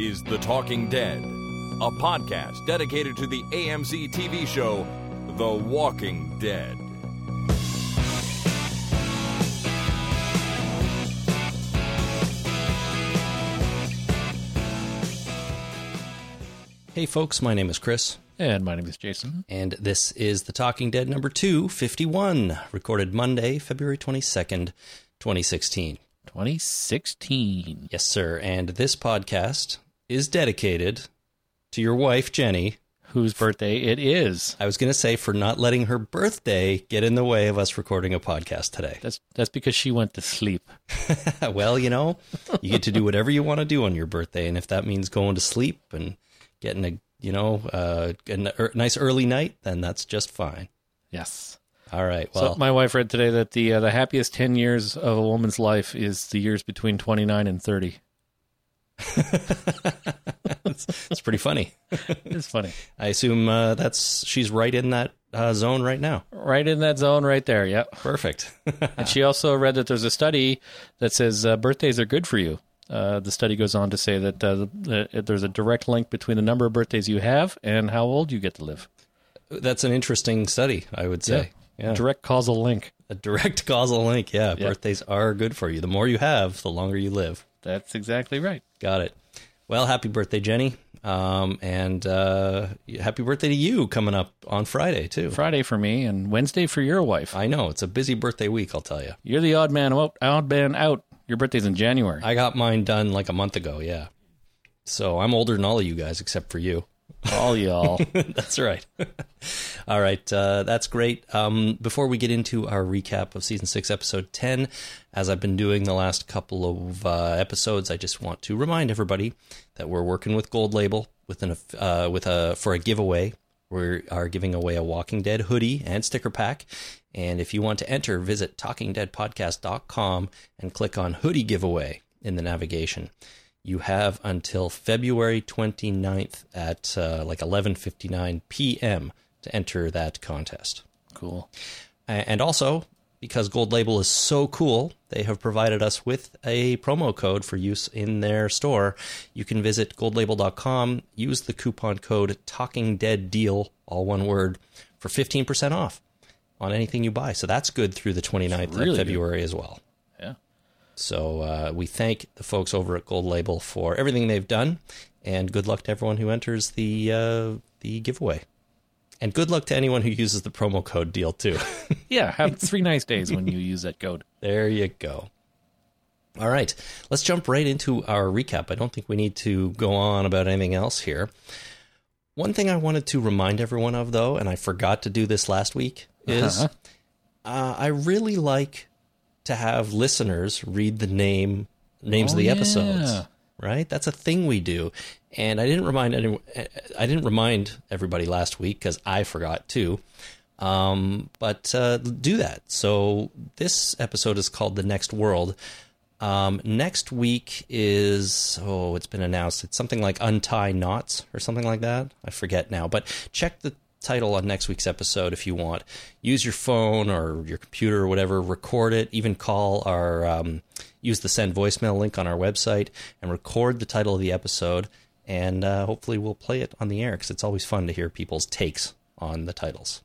This is The Talking Dead, a podcast dedicated to the AMC TV show The Walking Dead. Hey, folks, my name is Chris, And my name is Jason. and this is The Talking Dead number 251, recorded Monday, February 22nd, 2016. 2016. Yes, sir. And this podcast is dedicated to your wife, Jenny. Whose birthday it is. I was going to say for not letting her birthday get in the way of us recording a podcast today. That's that's because she went to sleep. well, you know, you get to do whatever you want to do on your birthday. And if that means going to sleep and getting a, you know, uh, a er- nice early night, then that's just fine. Yes. All right. Well, so my wife read today that the uh, the happiest 10 years of a woman's life is the years between 29 and 30. it's pretty funny. It's funny. I assume uh, that's she's right in that uh, zone right now. Right in that zone right there. Yep. Perfect. And she also read that there's a study that says uh, birthdays are good for you. Uh, the study goes on to say that uh, the, the, there's a direct link between the number of birthdays you have and how old you get to live. that's an interesting study, I would say. Yeah. Direct causal link. A direct causal link. Yeah, Yeah. birthdays are good for you. The more you have, the longer you live. That's exactly right. Got it. Well, happy birthday, Jenny. Um, and uh, happy birthday to you coming up on Friday, too. Friday for me and Wednesday for your wife. I know. It's a busy birthday week, I'll tell you. You're the odd man out. Odd man out. Your birthday's in January. I got mine done like a month ago, yeah. So I'm older than all of you guys except for you. All y'all. that's right. All right, uh, that's great. Um, before we get into our recap of season six, episode ten, as I've been doing the last couple of uh, episodes, I just want to remind everybody that we're working with Gold Label with an uh, with a for a giveaway. We are giving away a Walking Dead hoodie and sticker pack. And if you want to enter, visit talkingdeadpodcast.com and click on hoodie giveaway in the navigation you have until February 29th at uh, like 11:59 p.m. to enter that contest. cool. And also, because Gold Label is so cool, they have provided us with a promo code for use in their store. You can visit goldlabel.com, use the coupon code Talking Dead Deal, all one word, for 15% off on anything you buy. So that's good through the 29th really of good. February as well. Yeah. So uh, we thank the folks over at Gold Label for everything they've done, and good luck to everyone who enters the uh, the giveaway. And good luck to anyone who uses the promo code deal too. Yeah. Have three nice days when you use that code. there you go. All right, let's jump right into our recap. I don't think we need to go on about anything else here. One thing I wanted to remind everyone of, though, and I forgot to do this last week, is Uh-huh. uh, I really like to have listeners read the name names Oh, of the yeah. episodes. Right, that's a thing we do, and I didn't remind anyone. I didn't remind everybody last week because I forgot too. Um, but uh, do that. So this episode is called "The Next World." Um, next week is oh, it's been announced. It's something like "Untie Knots" or something like that. I forget now, but check the title on next week's episode if you want. Use your phone or your computer or whatever. Record it. Even call our um, use the send voicemail link on our website and record the title of the episode. And uh, hopefully we'll play it on the air because it's always fun to hear people's takes on the titles.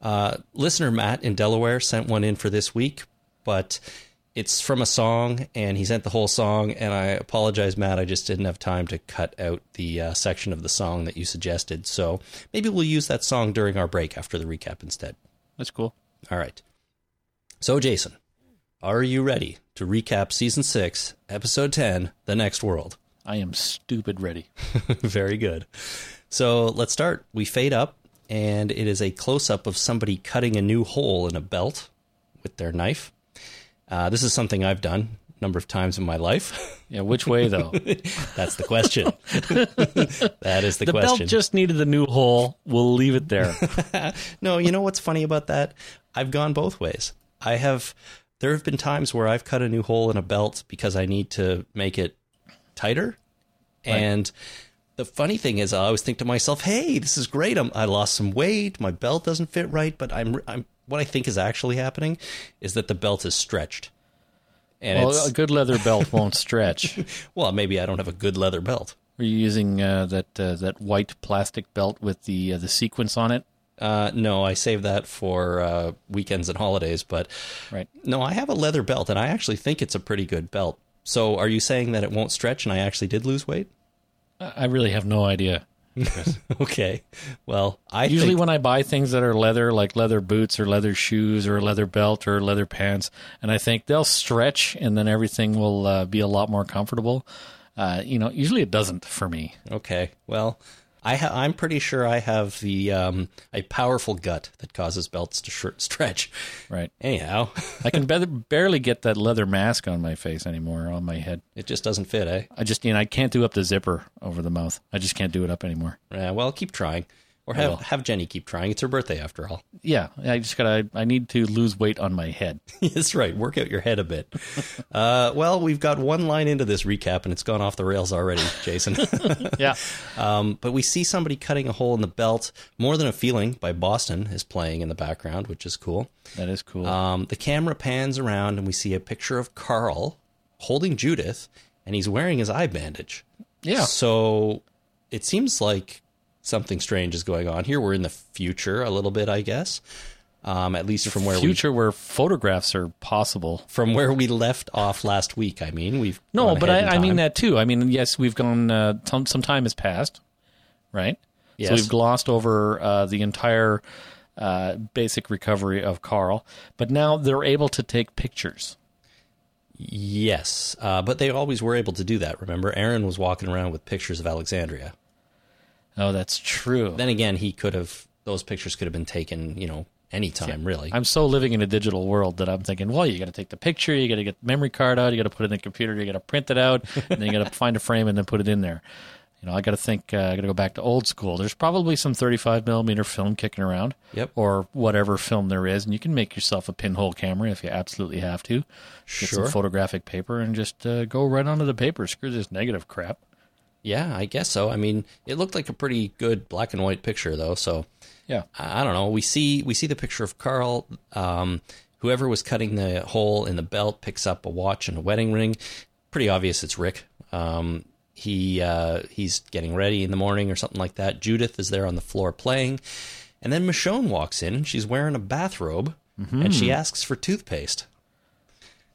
Uh, listener Matt in Delaware sent one in for this week, but it's from a song, and he sent the whole song. And I apologize, Matt. I just didn't have time to cut out the uh, section of the song that you suggested. So maybe we'll use that song during our break after the recap instead. That's cool. All right. So, Jason, are you ready to recap season six, episode 10, The Next World? I am stupid ready. Very good. So let's start. We fade up, and it is a close up of somebody cutting a new hole in a belt with their knife. Uh, this is something I've done a number of times in my life. Yeah. Which way though? That's the question. that is the, the question. belt just needed the new hole. We'll leave it there. no, you know what's funny about that? I've gone both ways. I have. There have been times where I've cut a new hole in a belt because I need to make it tighter, and the funny thing is, I always think to myself, "Hey, this is great. I'm, I lost some weight. My belt doesn't fit right, but I'm, I'm. What I think is actually happening is that the belt is stretched, And Well, a good leather belt won't stretch. well, maybe I don't have a good leather belt. Were you using uh, that uh, that white plastic belt with the uh, the sequence on it? Uh, no, I save that for uh, weekends and holidays. But Right. no, I have a leather belt, and I actually think it's a pretty good belt. So, are you saying that it won't stretch, and I actually did lose weight? I really have no idea. okay. Well, I Usually, think, when I buy things that are leather, like leather boots or leather shoes or a leather belt or leather pants, and I think they'll stretch and then everything will uh, be a lot more comfortable. Uh, you know, usually it doesn't for me. okay. Well, I ha- I'm pretty sure I have the um, a powerful gut that causes belts to sh- stretch. Right. Anyhow, I can be- barely get that leather mask on my face anymore, on my head. it just doesn't fit, eh? I just, you know, I can't do up the zipper over the mouth. I just can't do it up anymore. Yeah, well, keep trying, or have have Jenny keep trying. It's her birthday after all. Yeah, I just gotta. I need to lose weight on my head. That's right. Work out your head a bit. Uh, well, we've got one line into this recap, and it's gone off the rails already, Jason. Yeah, um, but we see somebody cutting a hole in the belt. More than a feeling by Boston is playing in the background, which is cool. that is cool. Um, the camera pans around, and we see a picture of Carl holding Judith, and he's wearing his eye bandage. yeah, So it seems like something strange is going on here. We're in the future a little bit, I guess. Um, at least from where we future where photographs are possible. from where we left off last week. I mean, we've No, but I, I mean that too. I mean, yes, we've gone. Uh, some some time has passed, right? Yes. So we've glossed over uh, the entire uh, basic recovery of Carl, but now they're able to take pictures. Yes, uh, but they always were able to do that. Remember, Aaron was walking around with pictures of Alexandria. Oh, that's true. Then again, he could have; those pictures could have been taken, you know, anytime, really. I'm so living in a digital world that I'm thinking, well, you got to take the picture, you got to get the memory card out, you got to put it in the computer, you got to print it out, and then you got to find a frame and then put it in there. You know, I got to think, uh, I got to go back to old school. There's probably some 35 millimeter film kicking around, Yep. or whatever film there is, and you can make yourself a pinhole camera if you absolutely have to. Get Sure. some photographic paper and just uh, go right onto the paper. Screw this negative crap. Yeah, I guess so. I mean, it looked like a pretty good black and white picture, though. So Yeah. I don't know. We see we see the picture of Carl. Um, whoever was cutting the hole in the belt picks up a watch and a wedding ring. Pretty obvious it's Rick. Um, he uh, he's getting ready in the morning or something like that. Judith is there on the floor playing, and then Michonne walks in. and She's wearing a bathrobe, and she asks for toothpaste.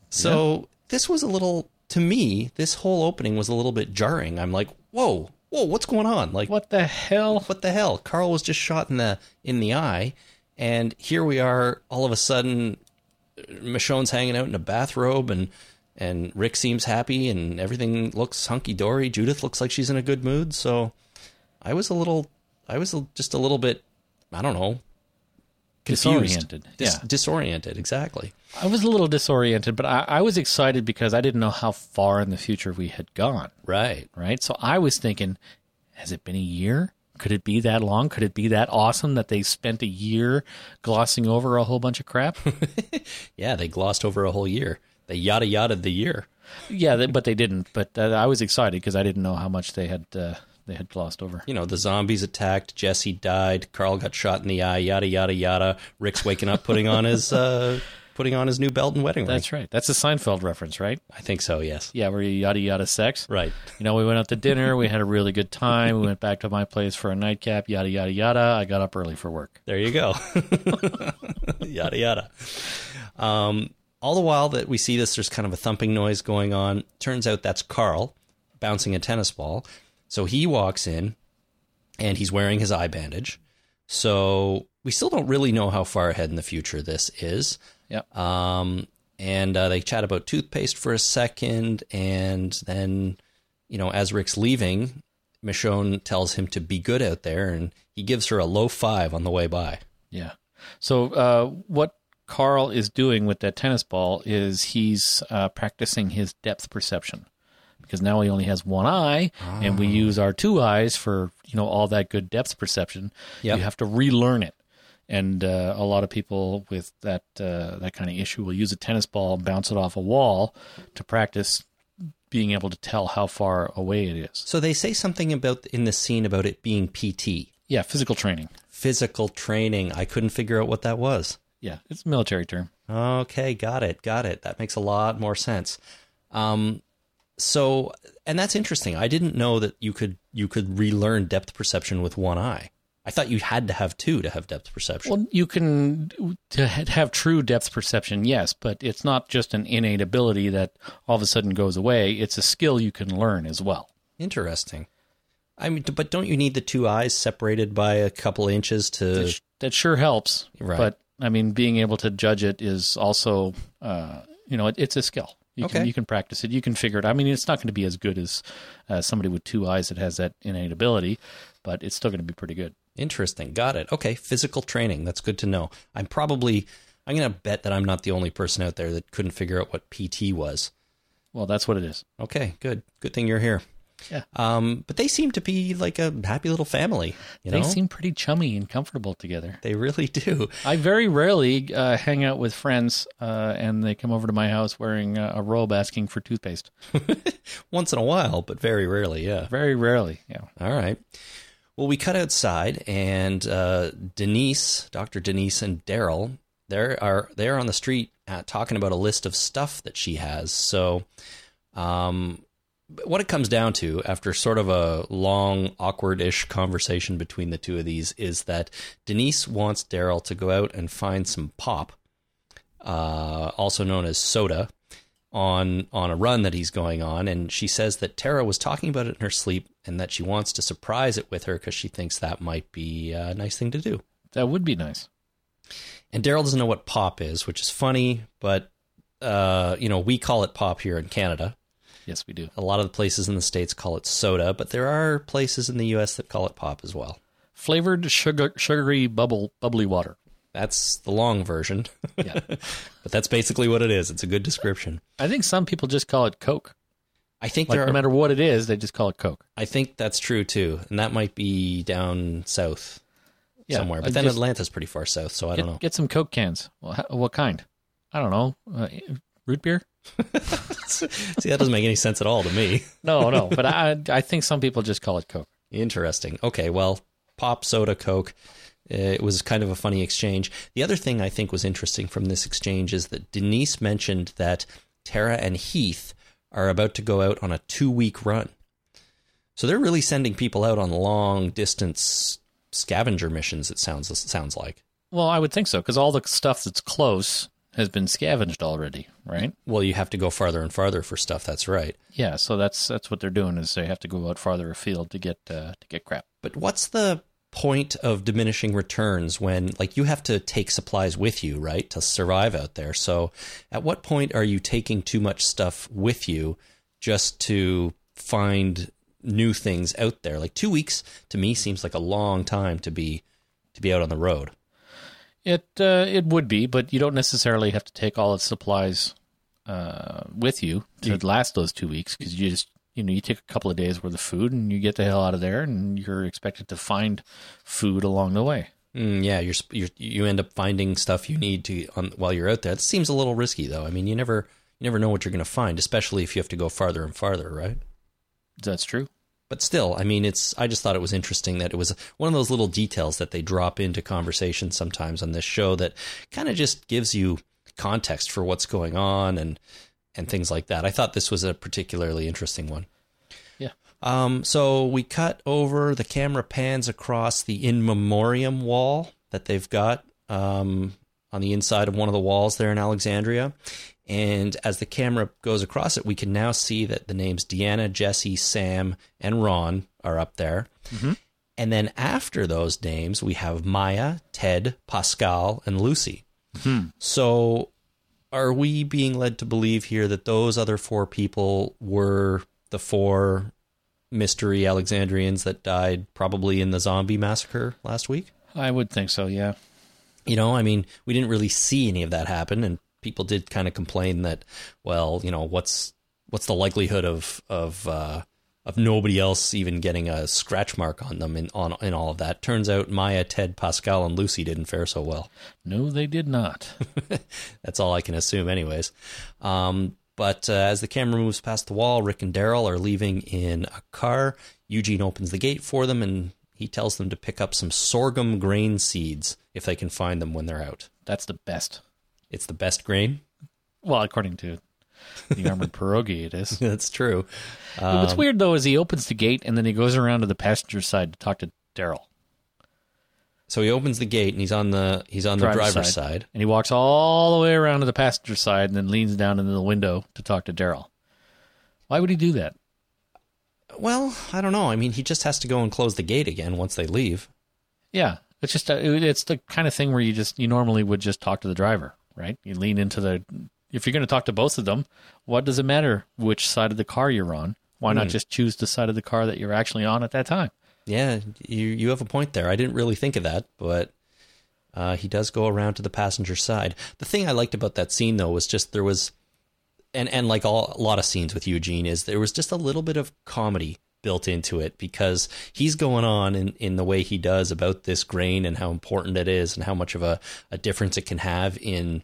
So this was a little to me. This whole opening was a little bit jarring. I'm like, whoa, whoa, what's going on? Like, What the hell? what the hell? Carl was just shot in the in the eye, and here we are. All of a sudden, uh, Michonne's hanging out in a bathrobe, and and Rick seems happy, and everything looks hunky dory. Judith looks like she's in a good mood. So, I was a little, I was just a little bit, I don't know. Disoriented. Dis- yeah. disoriented. Exactly. I was a little disoriented, but I, I was excited because I didn't know how far in the future we had gone. Right. right? So I was thinking, has it been a year? Could it be that long? Could it be that awesome that they spent a year glossing over a whole bunch of crap? Yeah, they glossed over a whole year. They yada yada the year. yeah, they, but they didn't. But uh, I was excited because I didn't know how much they had uh, they had glossed over. you know, the zombies attacked, Jesse died, Carl got shot in the eye, yada yada yada. Rick's waking up, putting on his uh, putting on his new belt and wedding ring. That's right. That's a Seinfeld reference, right? I think so. Yes. Yeah, where you yada yada sex. Right. You know, we went out to dinner. We had a really good time. We went back to my place for a nightcap. Yada yada yada. I got up early for work. There you go. yada yada. Um, all the while that we see this, there's kind of a thumping noise going on. Turns out that's Carl bouncing a tennis ball. So he walks in, and he's wearing his eye bandage. So we still don't really know how far ahead in the future this is. Yep. Um, and uh, they chat about toothpaste for a second, and then, you know, as Rick's leaving, Michonne tells him to be good out there, and he gives her a low five on the way by. Yeah. So uh, what Carl is doing with that tennis ball is he's uh, practicing his depth perception because now he only has one eye, and we use our two eyes for you know all that good depth perception. Yep. You have to relearn it. And uh, a lot of people with that uh, that kind of issue will use a tennis ball, bounce it off a wall to practice being able to tell how far away it is. So they say something about in the scene about it being PT, Yeah, physical training. physical training. I couldn't figure out what that was. Yeah, it's a military term. Okay, got it, got it. That makes a lot more sense. Um, so, and that's interesting. I didn't know that you could you could relearn depth perception with one eye. I thought you had to have two to have depth perception. Well, you can to have true depth perception, yes, but it's not just an innate ability that all of a sudden goes away. It's a skill you can learn as well. Interesting. I mean, but don't you need the two eyes separated by a couple inches to? That, sh- that sure helps, Right. but I mean, being able to judge it is also, uh, you know, it, it's a skill. You Okay. can you can practice it. You can figure it. I mean, it's not going to be as good as uh, somebody with two eyes that has that innate ability, but it's still going to be pretty good. Interesting. Got it. Okay. Physical training. That's good to know. I'm probably. I'm going to bet that I'm not the only person out there that couldn't figure out what PT was. Well, that's what it is. Okay. Good. Good thing you're here. Yeah. Um, but they seem to be like a happy little family. You They know, seem pretty chummy and comfortable together. they really do. I very rarely uh, hang out with friends, uh, and they come over to my house wearing uh, a robe, asking for toothpaste. Once in a while, but very rarely. Yeah. Very rarely, yeah. All right. Well, we cut outside, and uh, Denise, Doctor Denise, and Daryl, they are they're on the street uh, talking about a list of stuff that she has. So, um, what it comes down to, after sort of a long, awkward-ish conversation between the two of these, is that Denise wants Daryl to go out and find some pop, uh, also known as soda, on on a run that he's going on and she says that Tara was talking about it in her sleep and that she wants to surprise it with her because she thinks that might be a nice thing to do. That would be nice. And Daryl doesn't know what pop is, which is funny, but uh, you know, we call it pop here in Canada. Yes, we do. A lot of the places in the states call it soda, but there are places in the US that call it pop as well. Flavored sugar, sugary bubble, bubbly water. That's the long version. Yeah. but that's basically what it is. It's a good description. I think some people just call it Coke. I think Like there no matter what it is, they just call it Coke. I think that's true too, and that might be down south Yeah, somewhere. But then just- Atlanta's pretty far south, so I Get, don't know. get some Coke cans. Well, what kind? I don't know. Uh, root beer? See, that doesn't make any sense at all to me. No, no. but I, I think some people just call it Coke. Interesting. Okay, well, pop, soda, Coke. uh, It was kind of a funny exchange. The other thing I think was interesting from this exchange is that Denise mentioned that Tara and Heath are about to go out on a two week run. So they're really sending people out on long distance scavenger missions, it sounds, sounds like. Well, I would think so because all the stuff that's close has been scavenged already, right? Well, you have to go farther and farther for stuff, that's right. Yeah, so that's that's what they're doing is they have to go out farther afield to get uh, to get crap. But what's the point of diminishing returns when like you have to take supplies with you, right, to survive out there? So at what point are you taking too much stuff with you just to find new things out there? Like 2 weeks to me seems like a long time to be to be out on the road. It uh, it would be, but you don't necessarily have to take all its supplies uh, with you to last those two weeks because you just you know you take a couple of days worth of food and you get the hell out of there and you're expected to find food along the way. Mm, yeah, you're, you're you end up finding stuff you need to on, while you're out there. It seems a little risky though. I mean, you never you never know what you're going to find, especially if you have to go farther and farther, right? That's true. But still, I mean, it's. I just thought it was interesting that it was one of those little details that they drop into conversation sometimes on this show that kind of just gives you context for what's going on and and things like that. I thought this was a particularly interesting one. Yeah. Um, so we cut over. The camera pans across the in memoriam wall that they've got um, on the inside of one of the walls there in Alexandria. And as the camera goes across it, we can now see that the names Deanna, Jesse, Sam, and Ron are up there. Mm-hmm. And then after those names, we have Maya, Ted, Pascal, and Lucy. Hmm. So are we being led to believe here that those other four people were the four mystery Alexandrians that died probably in the zombie massacre last week? I would think so. Yeah. You know, I mean, we didn't really see any of that happen, and people did kind of complain that, well, you know, what's what's the likelihood of of uh, of nobody else even getting a scratch mark on them in on in all of that? Turns out Maya, Ted, Pascal, and Lucy didn't fare so well. No, they did not. That's all I can assume, anyways. Um, but uh, as the camera moves past the wall, Rick and Daryl are leaving in a car. Eugene opens the gate for them and he tells them to pick up some sorghum grain seeds if they can find them when they're out. That's the best. It's the best grain. Well, according to the armored pierogi, it is. That's true. What's um, weird though is he opens the gate and then he goes around to the passenger side to talk to Daryl. So he opens the gate and he's on the he's on the Driver's driver's side. And he walks all the way around to the passenger side and then leans down into the window to talk to Daryl. Why would he do that? Well, I don't know. I mean, he just has to go and close the gate again once they leave. Yeah, it's just uh, a, it's the kind of thing where you just you normally would just talk to the driver, right? You lean into the if you're going to talk to both of them, what does it matter which side of the car you're on? Why not just choose the side of the car that you're actually on at that time? Yeah, you you have a point there. I didn't really think of that, but uh, he does go around to the passenger side. The thing I liked about that scene though was just there was, and and like all a lot of scenes with Eugene is there was just a little bit of comedy built into it because he's going on in, in the way he does about this grain and how important it is and how much of a, a difference it can have in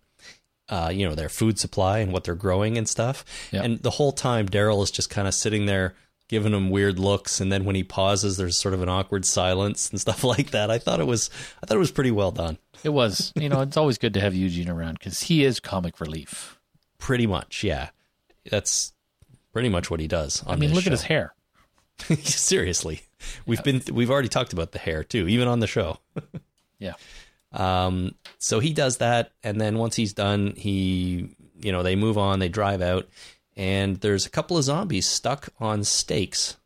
uh, you know their food supply and what they're growing and stuff. Yep. And the whole time Daryl is just kind of sitting there giving him weird looks and then when he pauses there's sort of an awkward silence and stuff like that. I thought it was I thought it was pretty well done. It was, you know, it's always good to have Eugene around because he is comic relief. Pretty much, yeah. That's pretty much what he does I mean, look at his hair. Seriously. We've been we've already talked about the hair too, even on the show. Yeah. Um, so he does that, and then once he's done, he, you know, they move on, they drive out, and there's a couple of zombies stuck on stakes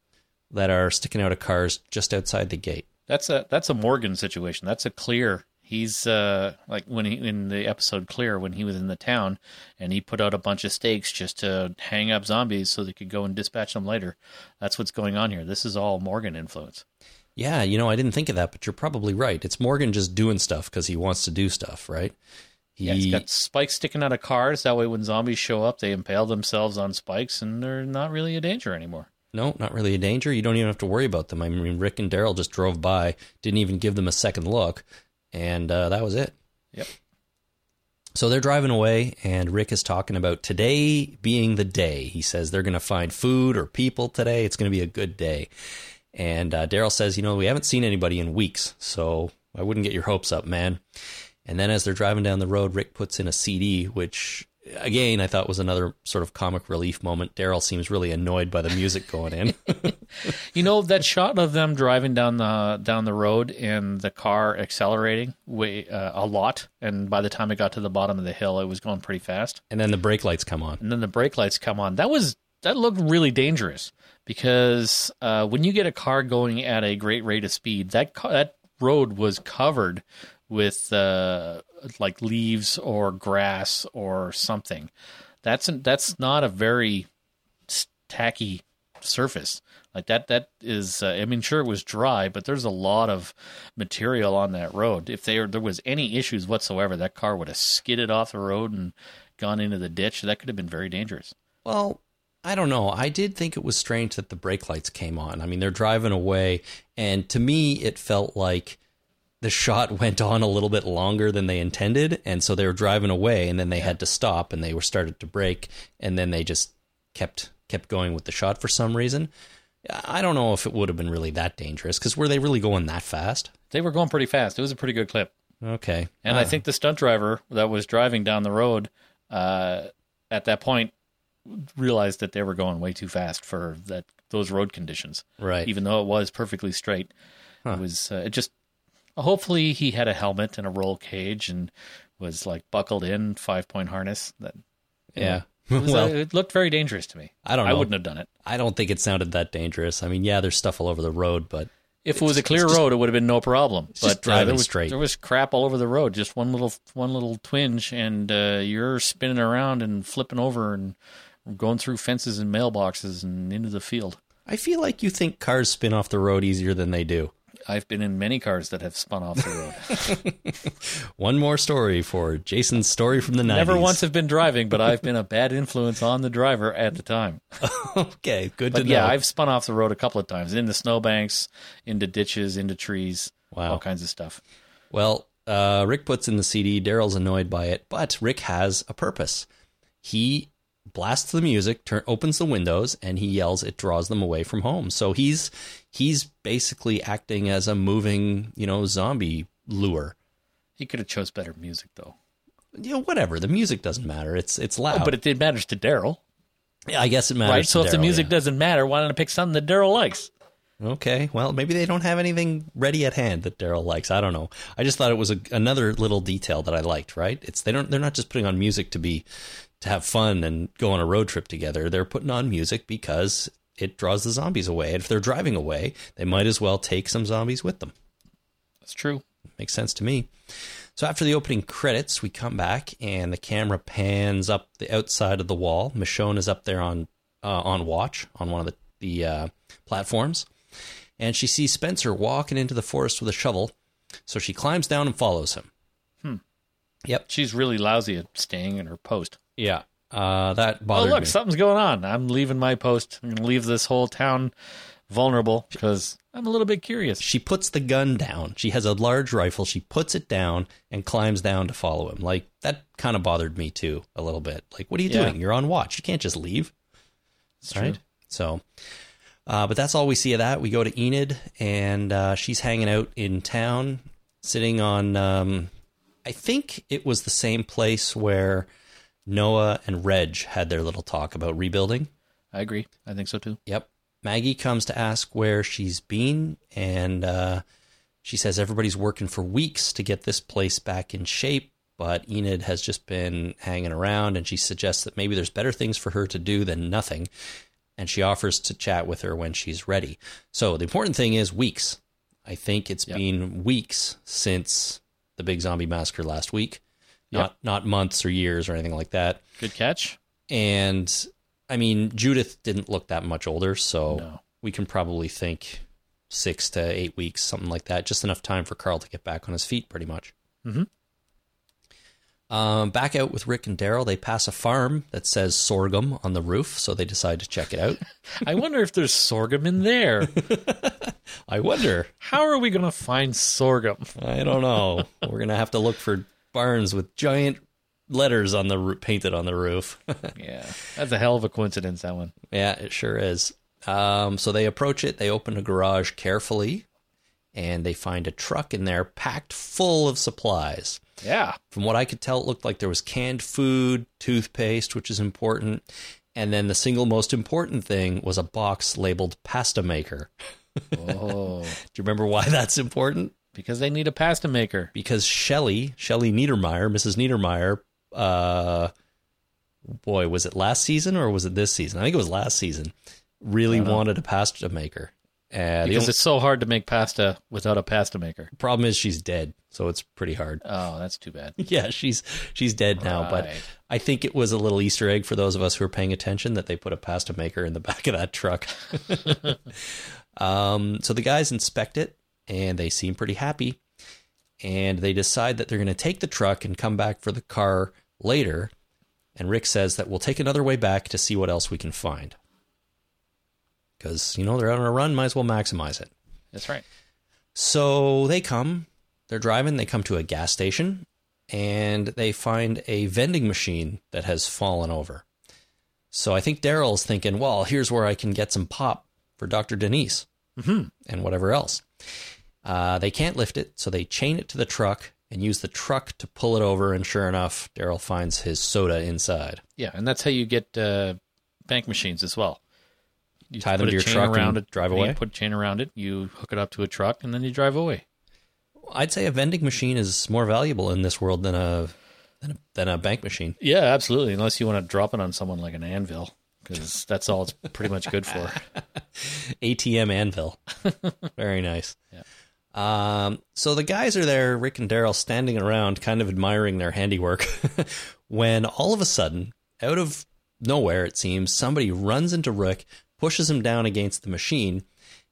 that are sticking out of cars just outside the gate. That's a that's a Morgan situation. That's a clear. He's uh like when he in the episode Clear when he was in the town and he put out a bunch of stakes just to hang up zombies so they could go and dispatch them later. That's what's going on here. This is all Morgan influence. Yeah, you know, I didn't think of that, but you're probably right. It's Morgan just doing stuff because he wants to do stuff, right? He, Yeah, he's got spikes sticking out of cars. That way, when zombies show up, they impale themselves on spikes and they're not really a danger anymore. no, not really a danger. You don't even have to worry about them. I mean, Rick and Daryl just drove by, didn't even give them a second look, and uh, that was it. Yep. So they're driving away, and Rick is talking about today being the day. He says they're going to find food or people today. It's going to be a good day. And uh, Daryl says, You know, we haven't seen anybody in weeks, so I wouldn't get your hopes up, man. And then as they're driving down the road, Rick puts in a CD, which, again, I thought was another sort of comic relief moment. Daryl seems really annoyed by the music going in. You know that shot of them driving down the down the road and the car accelerating way uh, a lot, and by the time it got to the bottom of the hill, it was going pretty fast. and then the brake lights come on. and then the brake lights come on. That was that looked really dangerous because uh, when you get a car going at a great rate of speed, that ca- that road was covered with uh, like leaves or grass or something. That's that's not a very tacky surface. Like that that is uh, I mean sure it was dry, but there's a lot of material on that road. If there there was any issues whatsoever, that car would have skidded off the road and gone into the ditch. That could have been very dangerous. Well, I don't know. I did think it was strange that the brake lights came on. I mean, they're driving away, and to me, it felt like the shot went on a little bit longer than they intended, and so they were driving away, and then they had to stop, and they were started to brake, and then they just kept kept going with the shot for some reason. I don't know if it would have been really that dangerous because were they really going that fast? They were going pretty fast. It was a pretty good clip. Okay, And I think the stunt driver that was driving down the road uh, at that point realized that they were going way too fast for that those road conditions. right. Even though it was perfectly straight, it was uh, it just. Hopefully, he had a helmet and a roll cage and was like buckled in five point harness. That yeah. it, was, uh, well, it looked very dangerous to me. I don't I wouldn't have done it. I don't think it sounded that dangerous. I mean, yeah, there's stuff all over the road, but If it was a clear it's just- road, it would have been no problem. But just uh, driving there was straight. there was crap all over the road. Just one little one little twinge, and uh, you're spinning around and flipping over and going through fences and mailboxes and into the field. I feel like you think cars spin off the road easier than they do. I've been in many cars that have spun off the road. One more story for Jason's story from the 90s. Never once have been driving, but I've been a bad influence on the driver at the time. okay, good But to yeah, know. I've spun off the road a couple of times into snowbanks, into ditches, into trees, Wow. all kinds of stuff. Well, uh, Rick puts in the CD. Daryl's annoyed by it, but Rick has a purpose. He blasts the music, turn, opens the windows, and he yells. It draws them away from home. So he's he's basically acting as a moving, you know, zombie lure. He could have chose better music though. you know, whatever. The music doesn't matter. It's it's oh, loud. Oh, but it, it matters to Daryl, Yeah, I guess it matters. right? So to if the music yeah. doesn't matter, why don't I pick something that Daryl likes? Okay, well, maybe they don't have anything ready at hand that Daryl likes. I don't know. I just thought it was a, another little detail that I liked. Right? It's they don't they're not just putting on music to be to have fun and go on a road trip together. They're putting on music because it draws the zombies away. And if they're driving away, they might as well take some zombies with them. That's true. Makes sense to me. So after the opening credits, we come back and the camera pans up the outside of the wall. Michonne is up there on uh, on watch on one of the the uh, platforms, and she sees Spencer walking into the forest with a shovel. So she climbs down and follows him. Hmm. Yep. She's really lousy at staying in her post. Yeah. Uh, that Oh, look, me. something's going on. I'm leaving my post. I'm going to leave this whole town vulnerable because I'm a little bit curious. she puts the gun down. She has a large rifle. She puts it down and climbs down to follow him. Like that kind of bothered me too a little bit. Like, what are you Yeah. doing? You're on watch. You can't just leave. It's right? So, uh, but that's all we see of that. We go to Enid, and uh, she's hanging out in town, sitting on. Um, I think it was the same place where Noah and Reg had their little talk about rebuilding. I agree. I think so too. Yep. Maggie comes to ask where she's been, and uh, she says everybody's working for weeks to get this place back in shape. But Enid has just been hanging around, and she suggests that maybe there's better things for her to do than nothing. And she offers to chat with her when she's ready. So the important thing is weeks. I think it's Yep. been weeks since the big zombie massacre last week, Yep. not not months or years or anything like that. Good catch. And I mean, Judith didn't look that much older, so No. we can probably think six to eight weeks, something like that. Just enough time for Carl to get back on his feet, pretty much. Mhm. Um, back out with Rick and Daryl, they pass a farm that says sorghum on the roof, so they decide to check it out. I wonder if there's sorghum in there. I wonder. How are we going to find sorghum? I don't know. We're gonna have to look for barns with giant letters on the roo- painted on the roof. Yeah, that's a hell of a coincidence. That one. Yeah, it sure is. Um, so they approach it. They open a garage carefully, and they find a truck in there packed full of supplies. Yeah. From what I could tell, it looked like there was canned food, toothpaste, which is important, and then the single most important thing was a box labeled pasta maker. Oh, Do you remember why that's important? Because they need a pasta maker. Because Shelley, Shelley Niedermeyer, Mrs. Niedermeyer, uh, boy, was it last season or was it this season? I think it was last season. Really wanted a pasta maker. Uh, Because only it's so hard to make pasta without a pasta maker. problem is she's dead, so it's pretty hard. Oh, that's too bad. yeah, she's she's dead now, but I think it was a little Easter egg for those of us who are paying attention that they put a pasta maker in the back of that truck. um, so the guys inspect it and they seem pretty happy, and they decide that they're going to take the truck and come back for the car later. And Rick says that we'll take another way back to see what else we can find. Because, you know, they're out on a run, might as well maximize it. That's right. So they come, they're driving, they come to a gas station, and they find a vending machine that has fallen over. So I think Daryl's thinking, well, here's where I can get some pop for Dr. Denise mm-hmm. and whatever else. Uh, they can't lift it, so they chain it to the truck and use the truck to pull it over. And sure enough, Daryl finds his soda inside. Yeah, and that's how you get uh, bank machines as well. You Tie them to your chain truck around and it, drive you away? put a chain around it. You hook it up to a truck, and then you drive away. I'd say a vending machine is more valuable in this world than a than a, than a bank machine. Yeah, absolutely. Unless you want to drop it on someone like an anvil, because that's all it's pretty much good for. ATM anvil. Very nice. Yeah. Um, so the guys are there, Rick and Daryl, standing around, kind of admiring their handiwork, when all of a sudden, out of nowhere, it seems, somebody runs into Rick, pushes him down against the machine,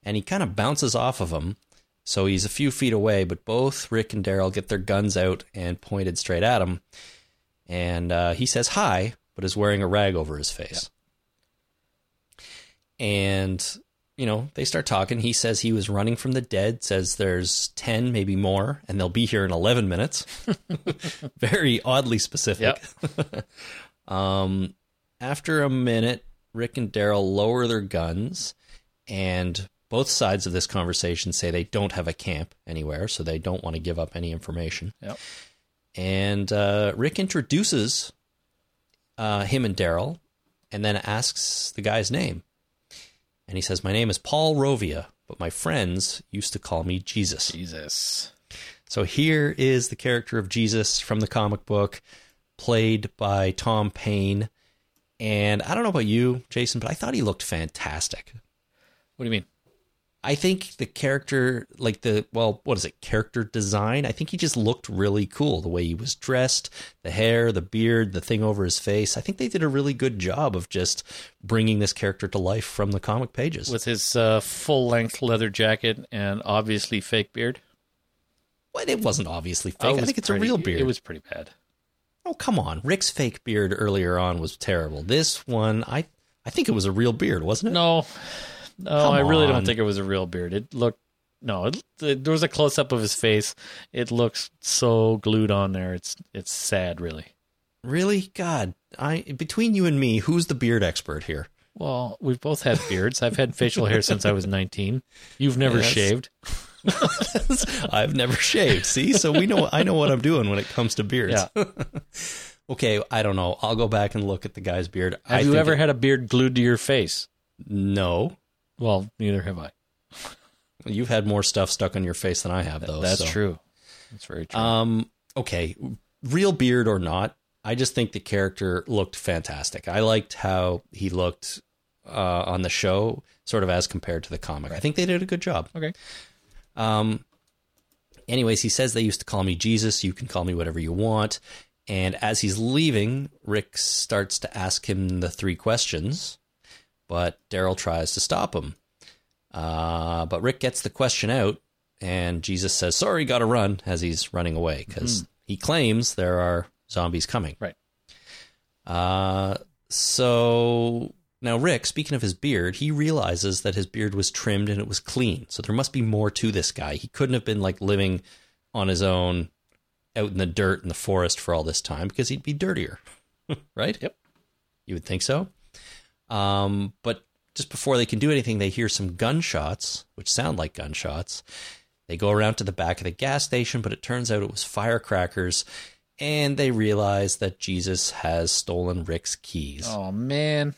and he kind of bounces off of him. So he's a few feet away, but both Rick and Daryl get their guns out and pointed straight at him. And uh, he says hi, but is wearing a rag over his face. And, you know, they start talking. He says he was running from the dead, says there's 10, maybe more, and they'll be here in 11 minutes. Very oddly specific. um, after a minute, Rick and Daryl lower their guns, and both sides of this conversation say they don't have a camp anywhere, so they don't want to give up any information. Yep. And uh, Rick introduces uh, him and Daryl and then asks the guy's name. And he says, My name is Paul Rovia, but my friends used to call me Jesus. Jesus. So here is the character of Jesus from the comic book, played by Tom Payne. And I don't know about you, Jason, but I thought he looked fantastic. What do you mean? I think the character, like the, well, what is it, character design? I think he just looked really cool. The way he was dressed, the hair, the beard, the thing over his face. I think they did a really good job of just bringing this character to life from the comic pages. With his uh, full length leather jacket and obviously fake beard. But it wasn't obviously fake. Oh, I think it's pretty- a real beard. It was pretty bad. Oh, come on. Rick's fake beard earlier on was terrible. This one, I I think it was a real beard, wasn't it? No, no, Come I really on. don't think it was a real beard. It looked no. It, it- there was a close up of his face. It looks so glued on there. It's it's sad, really. Really? God, I between you and me, who's the beard expert here? Well, we've both had beards. I've had facial hair since I was 19. You've never Yes. shaved. I've never shaved. See, so we know I know what I'm doing when it comes to beards. Yeah. Okay, I don't know. I'll go back and look at the guy's beard. I Have you ever it- had a beard glued to your face? No. Well, neither have I. You've had more stuff stuck on your face than I have, though. That's so. true. That's very true. Um, okay, real beard or not, I just think the character looked fantastic. I liked how he looked uh, on the show, sort of as compared to the comic. I think they did a good job. okay. Um, anyways, he says they used to call me Jesus. You can call me whatever you want. And as he's leaving, Rick starts to ask him the three questions, but Daryl tries to stop him. Uh, but Rick gets the question out, and Jesus says, "Sorry, got to run." As he's running away, because he claims there are zombies coming. Right. Uh, so now Rick, speaking of his beard, he realizes that his beard was trimmed and it was clean. So there must be more to this guy. He couldn't have been like living on his own out in the dirt in the forest for all this time because he'd be dirtier. right? Yep. You would think so. Um, but just before they can do anything, they hear some gunshots, which sound like gunshots. They go around to the back of the gas station, but it turns out it was firecrackers. And they realize that Jesus has stolen Rick's keys. Oh man.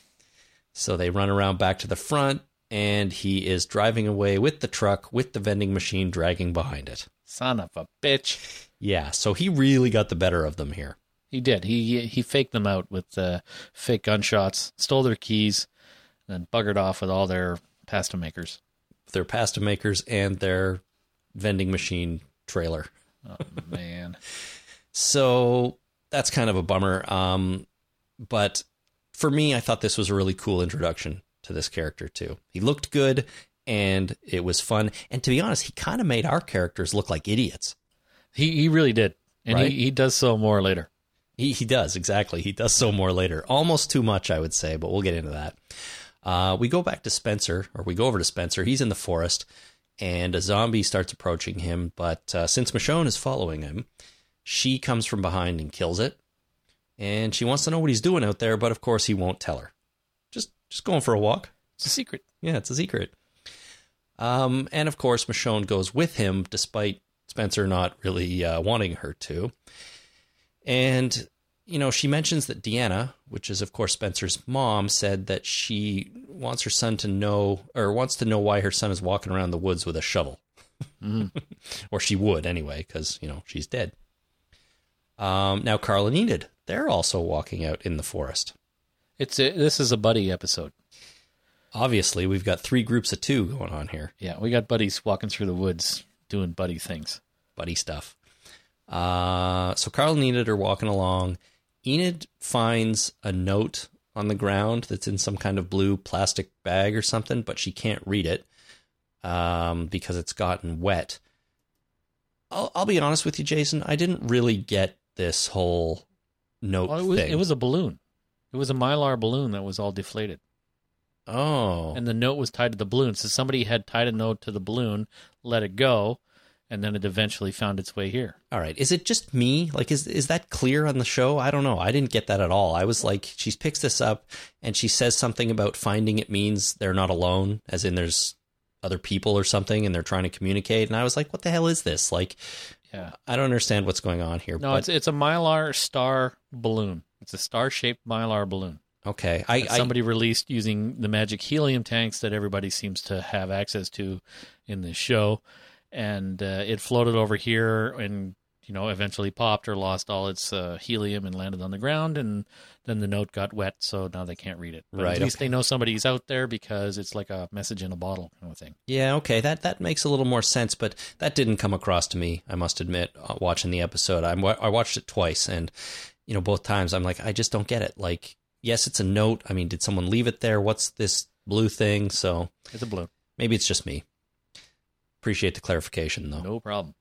So they run around back to the front, and he is driving away with the truck with the vending machine dragging behind it. Son of a bitch. Yeah, so he really got the better of them here. He did. He he faked them out with uh, fake gunshots, stole their keys, and then buggered off with all their pasta makers. Their pasta makers and their vending machine trailer. Oh man. So that's kind of a bummer. Um, but for me, I thought this was a really cool introduction to this character too. He looked good and it was fun. And to be honest, he kind of made our characters look like idiots. He he really did, and Right? he, he does so more later. He he does exactly. He does so more later. Almost too much, I would say, but we'll get into that. Uh, we go back to Spencer, or we go over to Spencer. He's in the forest, and a zombie starts approaching him. But uh, since Michonne is following him, she comes from behind and kills it. And she wants to know what he's doing out there, but of course he won't tell her. Just just going for a walk. It's a secret. Yeah, it's a secret. Um, and of course, Michonne goes with him, despite Spencer not really uh, wanting her to. And, you know, she mentions that Deanna, which is, of course, Spencer's mom, said that she wants her son to know, or wants to know why her son is walking around the woods with a shovel. or she would anyway, because, you know, she's dead. Um, now, Carl and Enid, they're also walking out in the forest. It's a, this is a buddy episode. Obviously, we've got three groups of two going on here. Yeah, we got buddies walking through the woods doing buddy things. buddy stuff. Uh, so Carl and Enid are walking along. Enid finds a note on the ground that's in some kind of blue plastic bag or something, but she can't read it um, because it's gotten wet. I'll, I'll be honest with you, Jason. I didn't really get this whole note Well, it was thing. it was a balloon. It was a mylar balloon that was all deflated, oh, and the note was tied to the balloon. So somebody had tied a note to the balloon, let it go, and then it eventually found its way here. All right. Is it just me? Like, is is that clear on the show? I don't know. I didn't get that at all. I was like, she picks this up and she says something about finding it means they're not alone, as in there's other people or something, and they're trying to communicate. And I was like, what the hell is this? Like, Yeah. I don't understand what's going on here. No, but, it's it's a mylar star balloon. It's a star shaped mylar balloon. okay. I, I somebody released using the magic helium tanks that everybody seems to have access to in this show, and uh, it floated over here and you know eventually popped or lost all its uh, helium and landed on the ground, and then the note got wet, so now they can't read it. But Right, At least okay. they know somebody's out there because it's like a message in a bottle kind of thing. Yeah, okay, that that makes a little more sense, but that didn't come across to me. I must admit, uh, watching the episode, I I watched it twice, and you know, both times I'm like, I just don't get it. Like, yes, it's a note. I mean, did someone leave it there? What's this blue thing? So It's a balloon. maybe it's just me. Appreciate the clarification, though. No problem.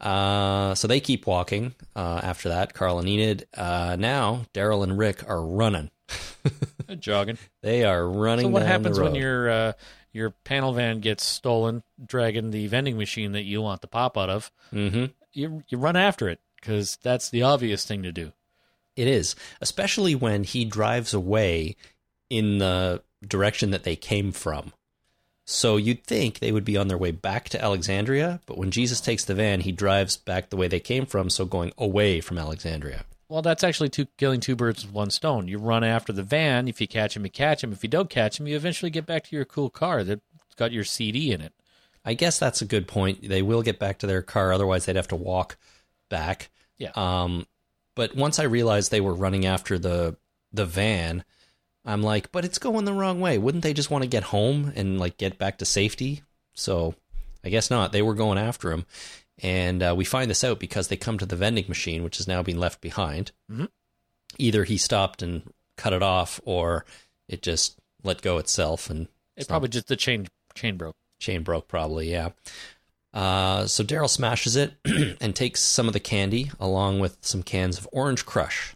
Uh, so they keep walking. Uh, after that, Carl and Enid. Uh, now Daryl and Rick are running. Jogging. They are running. So what happens when your uh, your panel van gets stolen, dragging the vending machine that you want the pop out of? Mm-hmm. You you run after it because that's the obvious thing to do. It is, especially when he drives away in the direction that they came from. So you'd think they would be on their way back to Alexandria, but when Jesus takes the van, he drives back the way they came from, so going away from Alexandria. Well, that's actually two, killing two birds with one stone. You run after the van. If you catch him, you catch him. If you don't catch him, you eventually get back to your cool car that's got your CD in it. I guess that's a good point. They will get back to their car, otherwise they'd have to walk back. Yeah. Um, but once I realized they were running after the the van, I'm like, but it's going the wrong way. Wouldn't they just want to get home and like get back to safety? So I guess not. They were going after him, and uh, we find this out because they come to the vending machine, which is now being left behind. Mhm. Either he stopped and cut it off, or it just let go itself and It probably just the chain chain broke. chain broke probably yeah uh, so daryl smashes it and takes some of the candy along with some cans of orange crush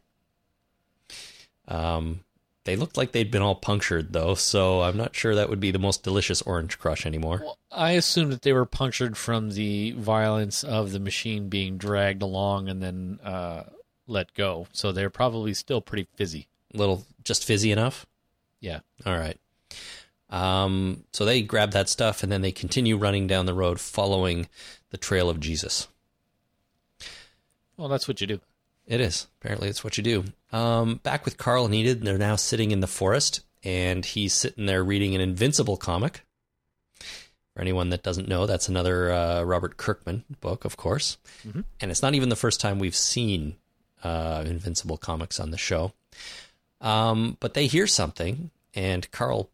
um, they looked like they'd been all punctured though so i'm not sure that would be the most delicious orange crush anymore Well, I assume that they were punctured from the violence of the machine being dragged along and then uh, let go. So they're probably still pretty fizzy. little just fizzy enough Yeah. all right um, so they grab that stuff and then they continue running down the road following the trail of jesus Well, that's what you do. It is. Apparently, it's what you do. Um, back with Carl and Enid, they're now sitting in the forest, and he's sitting there reading an Invincible comic. For anyone that doesn't know, that's another uh, Robert Kirkman book, of course. Mhm. And it's not even the first time we've seen uh, Invincible comics on the show. Um, but they hear something, and Carl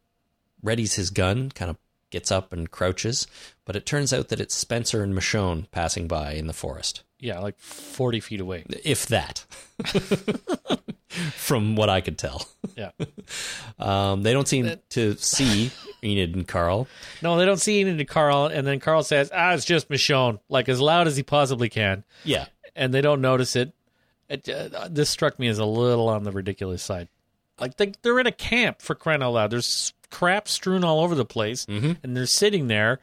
readies his gun, kind of gets up and crouches. But it turns out that it's Spencer and Michonne passing by in the forest Yeah, like 40 feet away. if that, from what I could tell. Yeah. Um, they don't seem to see Enid and Carl. No, they don't see Enid and Carl, and then Carl says, "Ah, it's just Michonne," like as loud as he possibly can, Yeah, and they don't notice it. it uh, this struck me as a little on the ridiculous side. Like they, they're in a camp for crying out loud. There's crap strewn all over the place, Mhm. and they're sitting there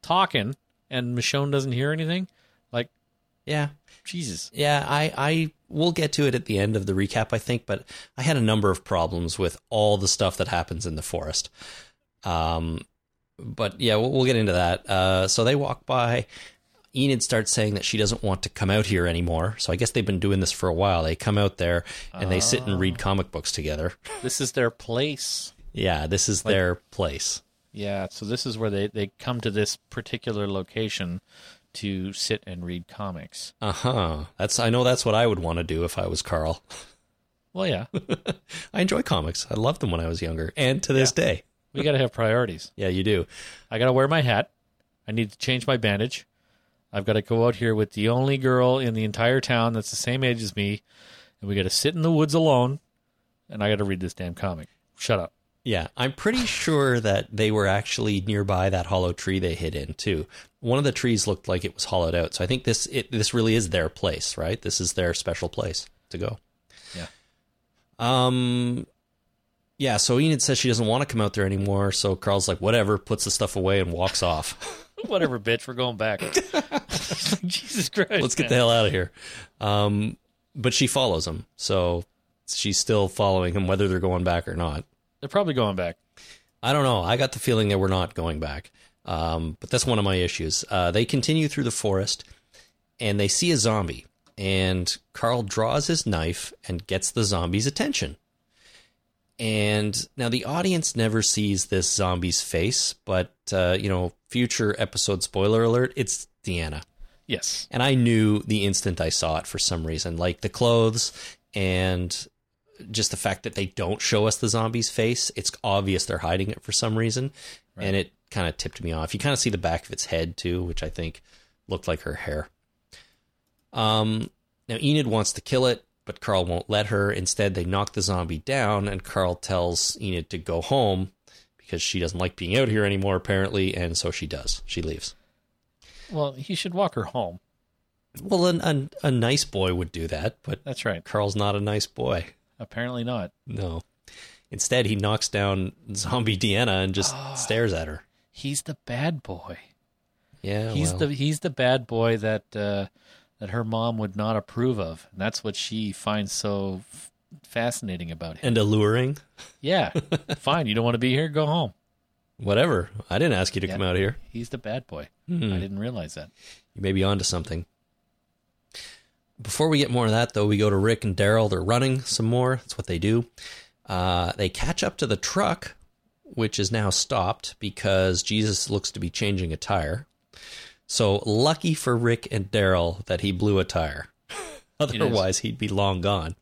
talking, and Michonne doesn't hear anything. Like yeah, Jesus, yeah. I, I will get to it at the end of the recap, I think. But I had a number of problems with all the stuff that happens in the forest. Um, but yeah, we'll, we'll get into that. Uh, so they walk by. Enid starts saying that she doesn't want to come out here anymore. So I guess they've been doing this for a while. They come out there and they sit and read comic books together. this is their place. Yeah, this is their place. Yeah, so this is where they, they come to this particular location to sit and read comics. Uh huh. That's I know that's what I would want to do if I was Carl. Well, yeah, I enjoy comics. I loved them when I was younger, and to this day. we got to have priorities. Yeah, you do. I got to wear my hat. I need to change my bandage. I've got to go out here with the only girl in the entire town that's the same age as me, and we got to sit in the woods alone, and I got to read this damn comic. Shut up. Yeah, I'm pretty sure that they were actually nearby that hollow tree they hid in too. One of the trees looked like it was hollowed out, so I think this it, this really is their place, right? This is their special place to go. Yeah. Um. Yeah. So Enid says she doesn't want to come out there anymore. So Carl's like, whatever, puts the stuff away and walks off. Whatever, bitch. We're going back. Jesus Christ. Let's get the hell out of here. Um, but she follows him, so she's still following him, whether they're going back or not. They're probably going back. I don't know. I got the feeling they we're not going back. Um, but that's one of my issues. Uh, they continue through the forest, and they see a zombie. And Carl draws his knife and gets the zombie's attention. And now the audience never sees this zombie's face, but uh, you know, future episode spoiler alert, it's Deanna. Yes. And I knew the instant I saw it for some reason, like the clothes and just the fact that they don't show us the zombie's face. It's obvious they're hiding it for some reason, and it kind of tipped me off. You kind of see the back of its head too, which I think looked like her hair. Um, now Enid wants to kill it, but Carl won't let her. Instead, they knock the zombie down, and Carl tells Enid to go home because she doesn't like being out here anymore, apparently, and so she does. She leaves. Well, he should walk her home. Well, an, an, a nice boy would do that, but That's right. Carl's not a nice boy. Apparently not. No. Instead, he knocks down zombie Deanna and just stares at her. He's the bad boy. Yeah, He's well, the he's the bad boy that uh, that her mom would not approve of, and that's what she finds so f- fascinating about him. and alluring. Yeah, fine. You don't want to be here? Go home. Whatever. I didn't ask you to Yeah. come out here. He's the bad boy. Hmm. I didn't realize that. You may be onto something. Before we get more of that, though, we go to Rick and Daryl. They're running some more. That's what they do. Uh, they catch up to the truck, which is now stopped because Jesus looks to be changing a tire. So lucky for Rick and Daryl that he blew a tire. Otherwise, he'd be long gone.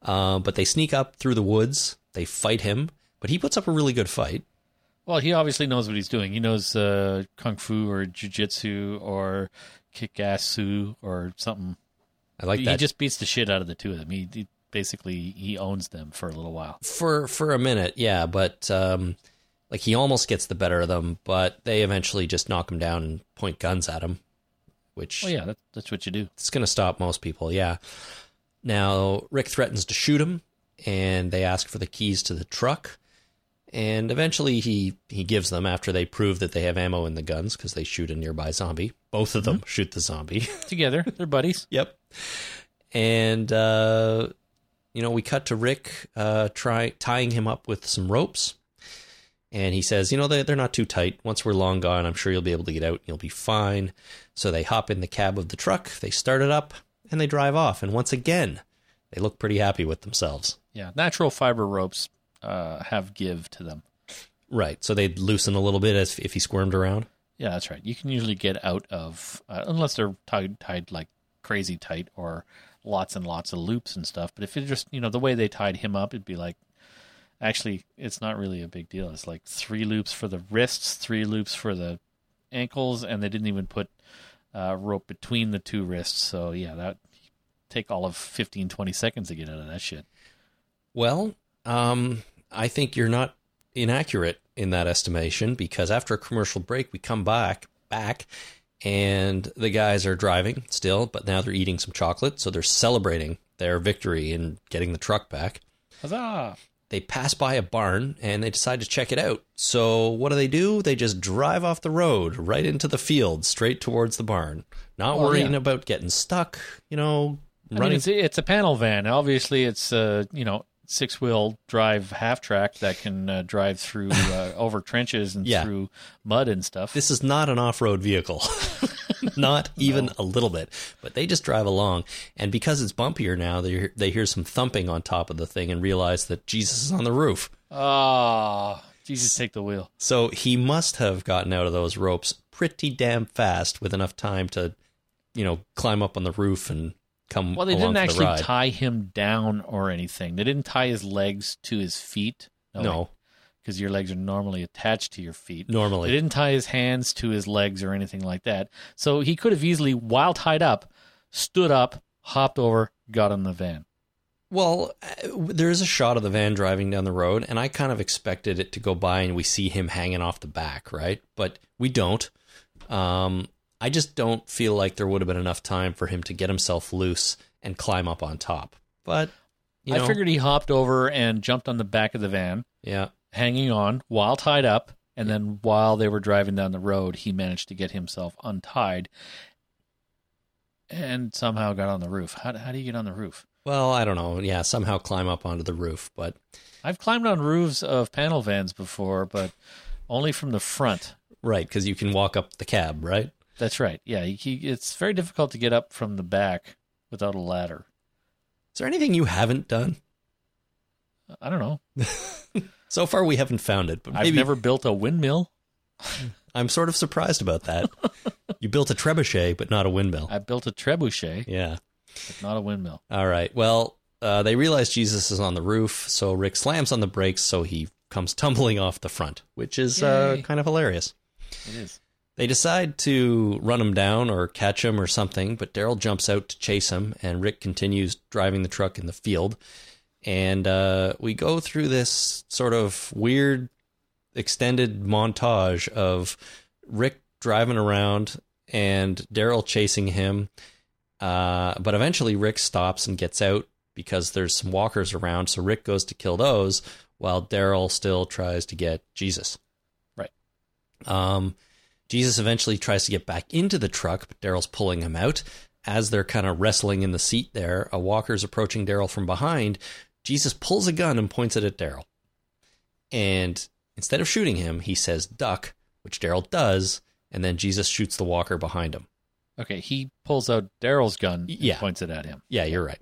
Uh, but they sneak up through the woods. They fight him, but he puts up a really good fight. Well, he obviously knows what he's doing. He knows uh, kung fu or jujitsu or kick-ass-su or something. I like he that. just beats the shit out of the two of them. He, he basically he owns them for a little while. for for a minute, yeah, but um, like he almost gets the better of them, but they eventually just knock him down and point guns at him, which Well, yeah, that, that's what you do. it's going to stop most people. Yeah. Now Rick threatens to shoot him, and they ask for the keys to the truck, and eventually he he gives them after they prove that they have ammo in the guns because they shoot a nearby zombie. Both of them shoot the zombie. Together, they're buddies. Yep. And uh, you know, we cut to Rick uh, try tying him up with some ropes, and he says, "You know, they they're not too tight. Once we're long gone, I'm sure you'll be able to get out. and You'll be fine." So they hop in the cab of the truck, they start it up, and they drive off. And once again, they look pretty happy with themselves. Yeah, natural fiber ropes uh, have give to them. Right. So they'd loosen a little bit as if he squirmed around. Yeah, that's right. You can usually get out of uh, unless they're tied tied like crazy tight or lots and lots of loops and stuff. But if it just you know the way they tied him up, it'd be like actually it's not really a big deal. It's like three loops for the wrists, three loops for the ankles, and they didn't even put uh, rope between the two wrists. So yeah, that take all of 15, 20 seconds to get out of that shit. Well, um, I think you're not inaccurate in that estimation because after a commercial break, we come back back, and the guys are driving still, but now they're eating some chocolate, so they're celebrating their victory in getting the truck back. Huzzah! They pass by a barn and they decide to check it out. So what do they do? They just drive off the road right into the field, straight towards the barn, not Well, worrying yeah. about getting stuck. You know, I mean, running. it's, it's a panel van. Obviously, it's uh, you know six wheel drive half track that can uh, drive through uh, over trenches and Yeah. through mud and stuff. this is not an off-road vehicle not even a little bit but they just drive along and because it's bumpier now they hear, they hear some thumping on top of the thing and realize that jesus is on the roof Ah, Jesus, take the wheel. so he must have gotten out of those ropes pretty damn fast with enough time to you know climb up on the roof and come Well, they didn't actually ride. tie him down or anything. They didn't tie his legs to his feet. no because your legs are normally attached to your feet. normally They didn't tie his hands to his legs or anything like that. So he could have easily, while tied up, stood up, hopped over, got in the van. Well, uh, there is a shot of the van driving down the road, and I kind of expected it to go by and we see him hanging off the back, right? But we don't. Um, I just don't feel like there would have been enough time for him to get himself loose and climb up on top. But you know, I figured he hopped over and jumped on the back of the van, yeah, hanging on while tied up. And then while they were driving down the road, he managed to get himself untied and somehow got on the roof. How, how do you get on the roof? well, I don't know. Yeah, somehow climb up onto the roof, but I've climbed on roofs of panel vans before, but only from the front. right because you can walk up the cab, right? That's right. Yeah, he, it's very difficult to get up from the back without a ladder. Is there anything you haven't done? I don't know. So far, we haven't found it, but I've never built a windmill. I'm sort of surprised about that. you built a trebuchet, but not a windmill. I built a trebuchet, Yeah. but not a windmill. All right. Well, uh, they realize Jesus is on the roof, so Rick slams on the brakes, so he comes tumbling off the front, which is uh, kind of hilarious. It is. They decide to run him down or catch him or something, but Daryl jumps out to chase him, and Rick continues driving the truck in the field. And uh, we go through this sort of weird extended montage of Rick driving around and Daryl chasing him. Uh, but eventually, Rick stops and gets out because there's some walkers around. So Rick goes to kill those while Daryl still tries to get Jesus. Right. Um, Jesus eventually tries to get back into the truck, but Daryl's pulling him out. As they're kind of wrestling in the seat there, a walker's approaching Daryl from behind. Jesus pulls a gun and points it at Daryl. And instead of shooting him, he says, duck, which Daryl does, and then Jesus shoots the walker behind him. Okay, he pulls out Daryl's gun and Yeah. points it at him. Yeah, you're right.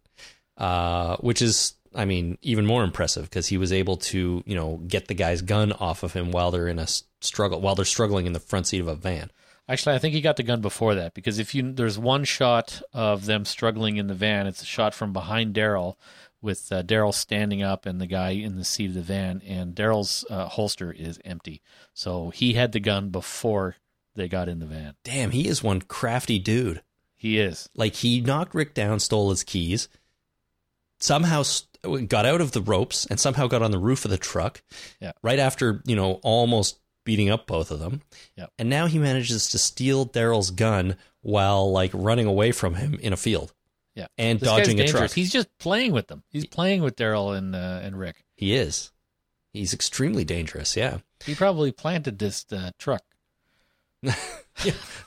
Uh, which is, I mean, even more impressive because he was able to, you know, get the guy's gun off of him while they're in a struggle, while they're struggling in the front seat of a van. Actually, I think he got the gun before that because if you there's one shot of them struggling in the van, it's a shot from behind Daryl with uh, Daryl standing up and the guy in the seat of the van, and Daryl's uh, holster is empty. So he had the gun before they got in the van. Damn, he is one crafty dude. He is. Like he knocked Rick down, stole his keys, somehow got out of the ropes, and somehow got on the roof of the truck. Yeah. Right after you know almost beating up both of them. Yeah. And now he manages to steal Daryl's gun while like running away from him in a field Yeah. and This dodging a truck. He's just playing with them. He's playing with Daryl and uh, and Rick. He is. He's extremely dangerous. Yeah. He probably planted this uh, truck.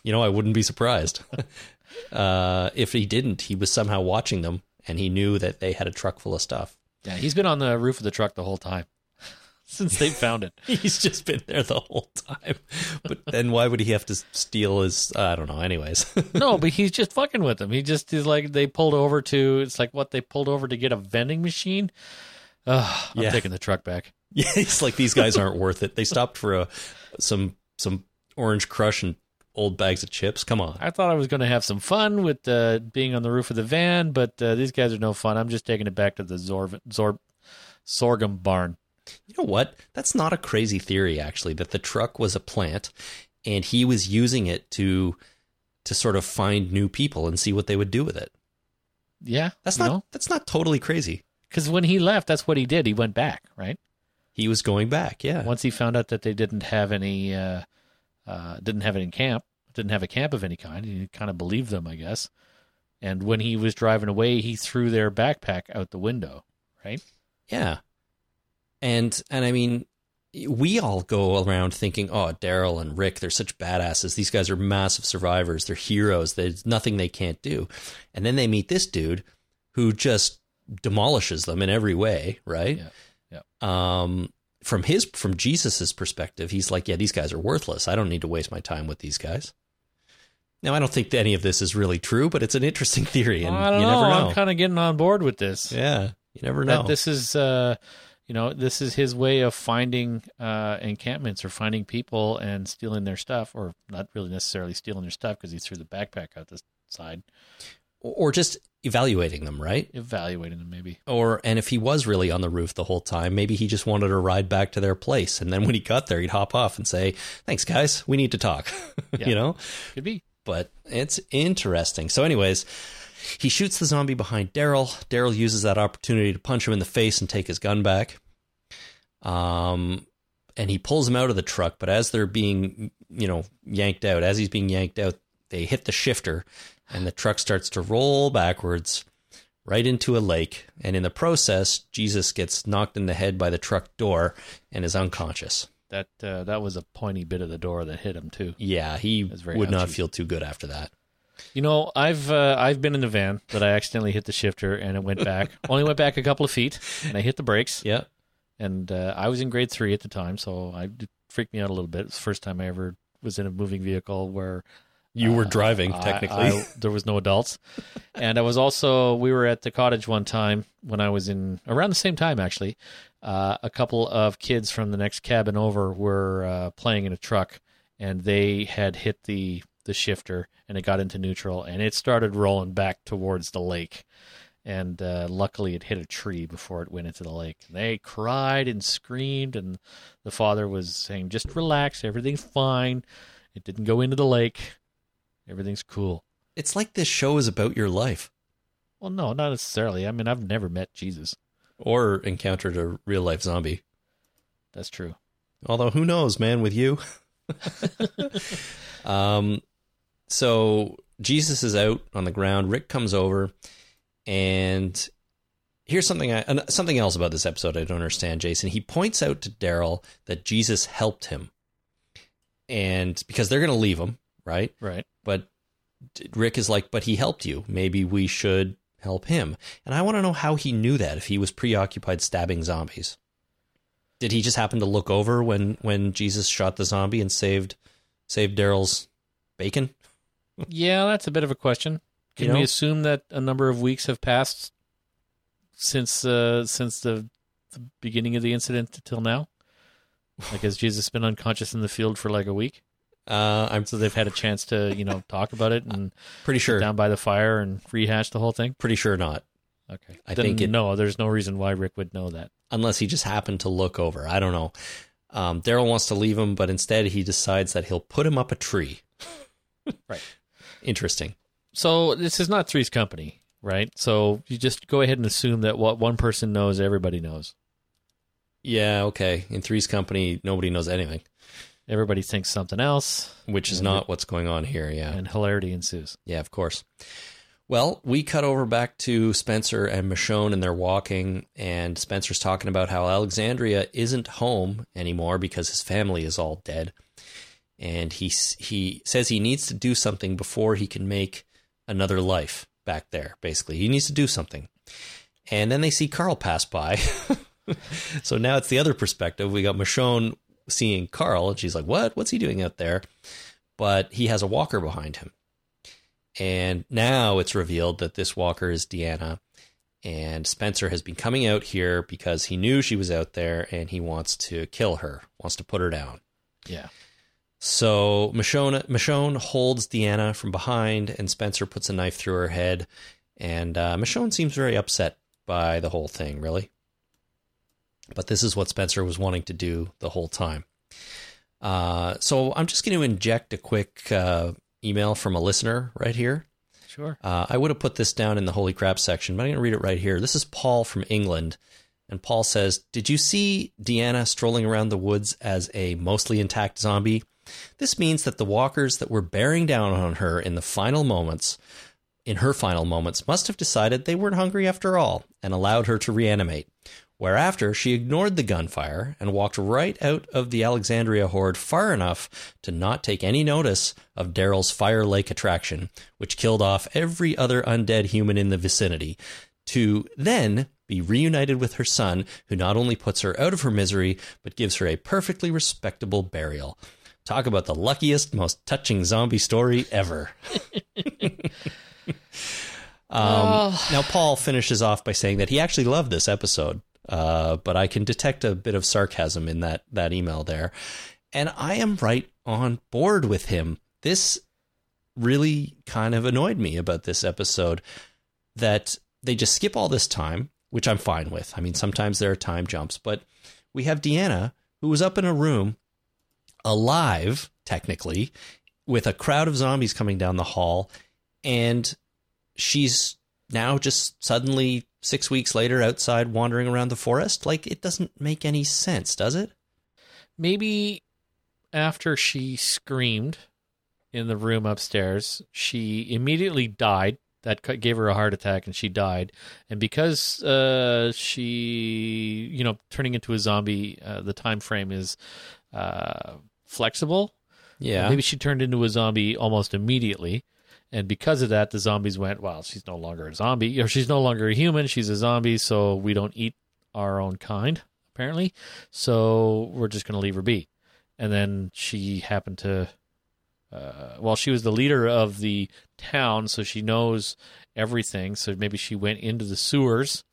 You know, I wouldn't be surprised. uh, if he didn't, he was somehow watching them and he knew that they had a truck full of stuff. Yeah, he's been on the roof of the truck the whole time since they found it. He's just been there the whole time. But then why would he have to steal his? I don't know. Anyways, No, but he's just fucking with them. He just is like they pulled over to. It's like what they pulled over to get a vending machine. Ugh, I'm Yeah. taking the truck back. yeah, it's like these guys aren't worth it. They stopped for a some some orange crush and old bags of chips. Come on. I thought I was going to have some fun with uh, being on the roof of the van, but uh, these guys are no fun. I'm just taking it back to the Zorv- Zorb sorghum barn. You know what? That's not a crazy theory, actually. That the truck was a plant, and he was using it to to sort of find new people and see what they would do with it. Yeah, That's not that's not totally crazy. because when he left, that's what he did. He went back, right? He was going back. Yeah. Once he found out that they didn't have any, uh, uh, didn't have it in camp, didn't have a camp of any kind. He kind of believed them, I guess. And when he was driving away, he threw their backpack out the window, right? Yeah. And and I mean, we all go around thinking, "Oh, Daryl and Rick, they're such badasses. These guys are massive survivors. They're heroes. There's nothing they can't do." And then they meet this dude who just demolishes them in every way, right? Yeah. Um from his from Jesus's perspective, he's like, "Yeah, these guys are worthless. I don't need to waste my time with these guys." Now, I don't think any of this is really true, but it's an interesting theory, and don't you know. never know. I'm kind of getting on board with this. yeah, you never know. That this is, uh, you know, this is his way of finding uh, encampments or finding people and stealing their stuff, or not really necessarily stealing their stuff because he threw the backpack out the side, or just evaluating them, right? evaluating them maybe. Or and if he was really on the roof the whole time, maybe he just wanted to ride back to their place, and then when he got there, he'd hop off and say, "Thanks, guys, we need to talk." Yeah. you know, Could be. but it's interesting. So, anyways, he shoots the zombie behind Daryl. Daryl uses that opportunity to punch him in the face and take his gun back. Um, and he pulls him out of the truck. But as they're being, you know, yanked out, as he's being yanked out, they hit the shifter, and the truck starts to roll backwards right into a lake. And in the process, Jesus gets knocked in the head by the truck door and is unconscious. That uh, that was a pointy bit of the door that hit him too. Yeah, he would not feel too good after that. You know, I've uh, I've been in the van that I accidentally hit the shifter and it went back. Only went back a couple of feet, and I hit the brakes. Yeah. And uh, I was in grade three at the time, so I it freaked me out a little bit. It's the first time I ever was in a moving vehicle where You were driving, I- technically. I- there was no adults, and I was also we were at the cottage one time when I was in around the same time actually. Uh, a couple of kids from the next cabin over were uh, playing in a truck, and they had hit the the shifter, and it got into neutral, and it started rolling back towards the lake. And uh, luckily, it hit a tree before it went into the lake. They cried and screamed, and the father was saying, "Just relax, everything's fine. It didn't go into the lake. Everything's cool." it's like this show is about your life Well, no, not necessarily. I mean, I've never met Jesus. or encountered a real life zombie. That's true. Although who knows, man, with you. um so Jesus is out on the ground, Rick comes over and here's something I something else about this episode I don't understand, Jason. He points out to Daryl that Jesus helped him. And because they're going to leave him, right? Right. But Rick is like, but he helped you. Maybe we should help him. And I want to know how he knew that if he was preoccupied stabbing zombies. Did he just happen to look over when when Jesus shot the zombie and saved saved Daryl's bacon? Yeah, that's a bit of a question. Can You we assume that a number of weeks have passed since uh, since the, the beginning of the incident till now? Like, has Jesus been unconscious in the field for like a week? Uh, I'm So they've had a chance to, you know, talk about it and pretty sure. down by the fire and rehash the whole thing. Pretty sure not, Okay, I Then think it- no. There's no reason why Rick would know that. unless he just happened to look over. I don't know. Um, Daryl wants to leave him, but instead he decides that he'll put him up a tree. Right. Interesting. So this is not Three's Company, right? So you just go ahead and assume that what one person knows, everybody knows. Yeah. Okay. In Three's Company, nobody knows anything, Everybody thinks something else, which is not what's going on here. Yeah. and hilarity ensues. Yeah, of course. Well, we cut over back to Spencer and Michonne, and they're walking, and Spencer's talking about how Alexandria isn't home anymore because his family is all dead, and he he says he needs to do something before he can make another life back there. Basically, he needs to do something, and then they see Carl pass by. so now it's the other perspective. We got Michonne seeing Carl, and she's like, "What? What's he doing out there?" But he has a walker behind him. And now it's revealed that this walker is Deanna. And Spencer has been coming out here because he knew she was out there and he wants to kill her, wants to put her down. Yeah. So Michonne, Michonne holds Deanna from behind, and Spencer puts a knife through her head. And uh, Michonne seems very upset by the whole thing, really. But this is what Spencer was wanting to do the whole time. Uh, so I'm just going to inject a quick uh, email from a listener right here. Sure. Uh, I would have put this down in the holy crap section, but I'm going to read it right here. This is Paul from England. And Paul says, Did you see Deanna strolling around the woods as a mostly intact zombie? This means that the walkers that were bearing down on her in the final moments, in her final moments, must have decided they weren't hungry after all and allowed her to reanimate. Whereafter she ignored the gunfire and walked right out of the Alexandria horde far enough to not take any notice of Daryl's Fire Lake attraction, which killed off every other undead human in the vicinity, to then be reunited with her son, who not only puts her out of her misery, but gives her a perfectly respectable burial. Talk about the luckiest, most touching zombie story ever. um, Now, Paul finishes off by saying that he actually loved this episode, uh, but I can detect a bit of sarcasm in that that email there, and I am right on board with him. This really kind of annoyed me about this episode that they just skip all this time, which I'm fine with. I mean, sometimes there are time jumps, but we have Deanna who was up in a room alive, technically, with a crowd of zombies coming down the hall, and she's now just suddenly six weeks later outside wandering around the forest. Like, it doesn't make any sense, does it? Maybe after she screamed in the room upstairs, she immediately died. That gave her a heart attack, and she died. And because uh, she, you know, turning into a zombie, uh, the time frame is uh, flexible. Yeah. Maybe she turned into a zombie almost immediately. And because of that, the zombies went, well, she's no longer a zombie, or she's no longer a human. She's a zombie, so we don't eat our own kind, apparently. So we're just going to leave her be. And then she happened to uh, well, she was the leader of the town, so she knows everything. So maybe she went into the sewers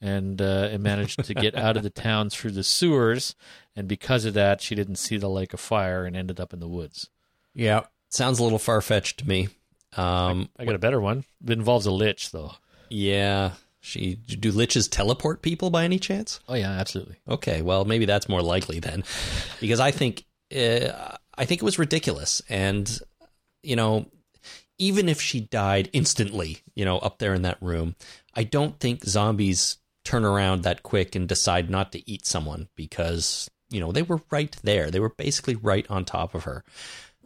and uh, and managed to get out of the town through the sewers, and because of that, she didn't see the lake of fire and ended up in the woods. Yeah, sounds a little far fetched to me. Um, I got a better one. It involves a lich, though. yeah, she do liches teleport people by any chance? Oh yeah, absolutely. Okay, well maybe that's more likely then, because I think uh, I think it was ridiculous, and you know, even if she died instantly, you know, up there in that room, I don't think zombies turn around that quick and decide not to eat someone because you know they were right there, they were basically right on top of her.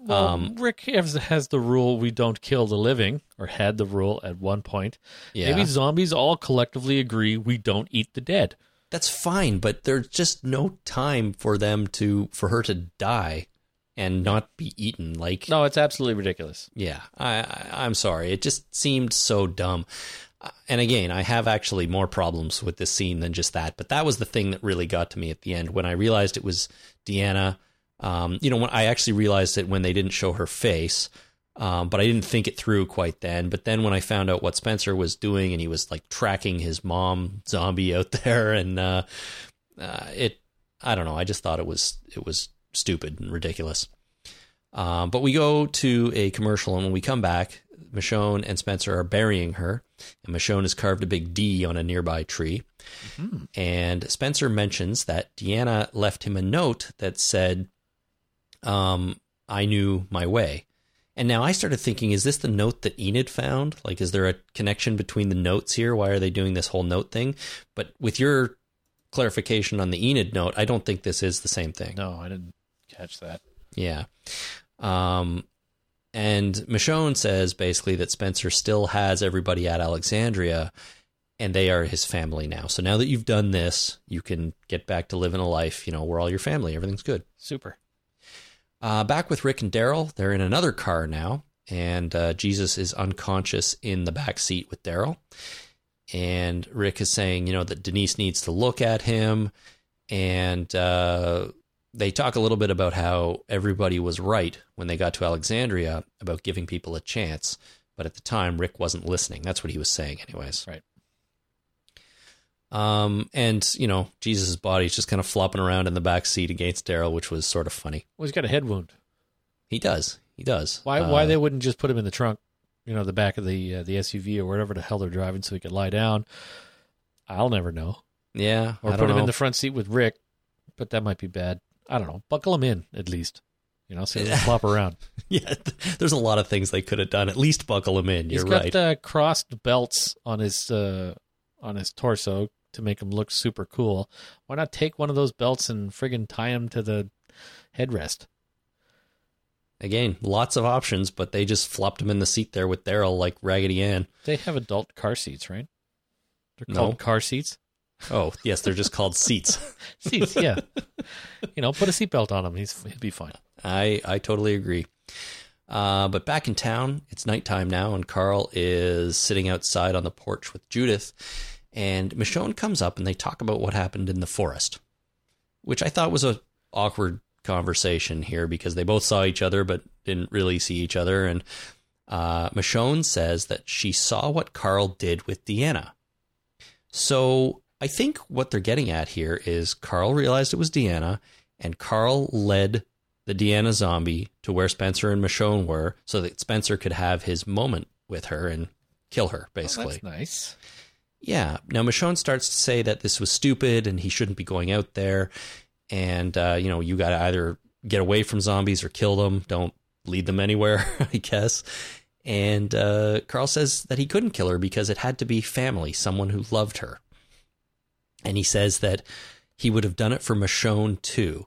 Well, Um, Rick has, has the rule we don't kill the living, or had the rule at one point. Yeah. Maybe zombies all collectively agree we don't eat the dead. That's fine, but there's just no time for them to for her to die and not be eaten. Like No, it's absolutely ridiculous. Yeah, I, I I'm sorry. It just seemed so dumb. And again, I have actually more problems with this scene than just that. But that was the thing that really got to me at the end when I realized it was Deanna. Um, you know, when I actually realized it when they didn't show her face, um, but I didn't think it through quite then. But then when I found out what Spencer was doing, and he was like tracking his mom zombie out there, and uh, uh, it, I don't know. I just thought it was it was stupid and ridiculous. Um, but we go to a commercial, and when we come back, Michonne and Spencer are burying her, and Michonne has carved a big D on a nearby tree. And Spencer mentions that Deanna left him a note that said, um, I knew my way. And now I started thinking, is this the note that Enid found? Like, is there a connection between the notes here? Why are they doing this whole note thing? But with your clarification on the Enid note, I don't think this is the same thing. No, I didn't catch that. Yeah. Um, and Michonne says basically that Spencer still has everybody at Alexandria and they are his family now. So now that you've done this, you can get back to living a life, you know, we're all your family, everything's good. Super. Uh, back with Rick and Daryl, they're in another car now, and uh, Jesus is unconscious in the back seat with Daryl. And Rick is saying, you know, that Denise needs to look at him. And uh, they talk a little bit about how everybody was right when they got to Alexandria about giving people a chance. But at the time, Rick wasn't listening. That's what he was saying, anyways. Right. Um, and you know, Jesus' body's just kind of flopping around in the back seat against Daryl, which was sort of funny. Well, he's got a head wound. He does. He does. Why? Uh, why they wouldn't just put him in the trunk, you know, the back of the uh, the SUV or whatever the hell they're driving, so he could lie down? I'll never know. Yeah. Or put him in the front seat with Rick, but that might be bad. I don't know. Buckle him in at least. You know, so he doesn't flop around. yeah. There's a lot of things they could have done. At least buckle him in. You're right. He's got right. uh, crossed belts on his uh, on his torso to make him look super cool. Why not take one of those belts and friggin' tie him to the headrest? Again, lots of options, but they just flopped him in the seat there with Daryl like Raggedy Ann. They have adult car seats, right? They're No. called car seats. Oh, yes, they're just called seats. Seats, yeah. you know, put a seatbelt on him. He's he'll be fine. I I totally agree. Uh, but back in town, it's nighttime now, and Carl is sitting outside on the porch with Judith, and Michonne comes up and they talk about what happened in the forest, which I thought was a awkward conversation here because they both saw each other but didn't really see each other. And uh, Michonne says that she saw what Carl did with Deanna. So I think what they're getting at here is Carl realized it was Deanna, and Carl led the Deanna zombie to where Spencer and Michonne were so that Spencer could have his moment with her and kill her, basically. Oh, that's nice. Yeah. Now Michonne starts to say that this was stupid and he shouldn't be going out there. And, uh, you know, you got to either get away from zombies or kill them. Don't lead them anywhere, I guess. And uh, Carl says that he couldn't kill her because it had to be family, someone who loved her. And he says that he would have done it for Michonne too.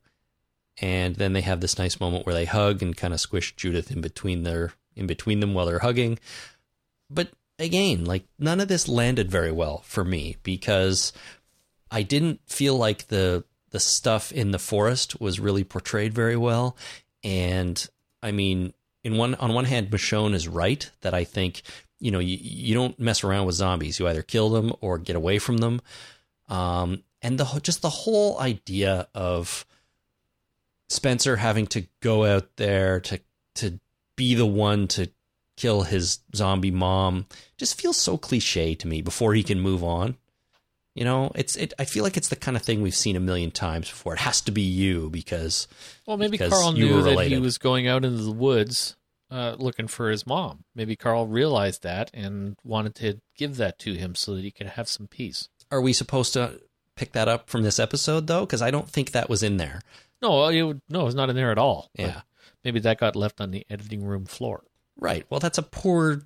And then they have this nice moment where they hug and kind of squish Judith in between their in between them while they're hugging. But again, like none of this landed very well for me because I didn't feel like the the stuff in the forest was really portrayed very well. And I mean, in one on one hand, Michonne is right that I think you know you, you don't mess around with zombies. You either kill them or get away from them. Um, and the just the whole idea of Spencer having to go out there to to be the one to kill his zombie mom just feels so cliche to me before he can move on. You know, it's it. I feel like it's the kind of thing we've seen a million times before. It has to be you because Well, maybe because Carl knew that he was going out into the woods uh, looking for his mom. Maybe Carl realized that and wanted to give that to him so that he could have some peace. Are we supposed to pick that up from this episode though? Because I don't think that was in there. No, it no, it's not in there at all. Yeah. maybe that got left on the editing room floor. Right. Well, that's a poor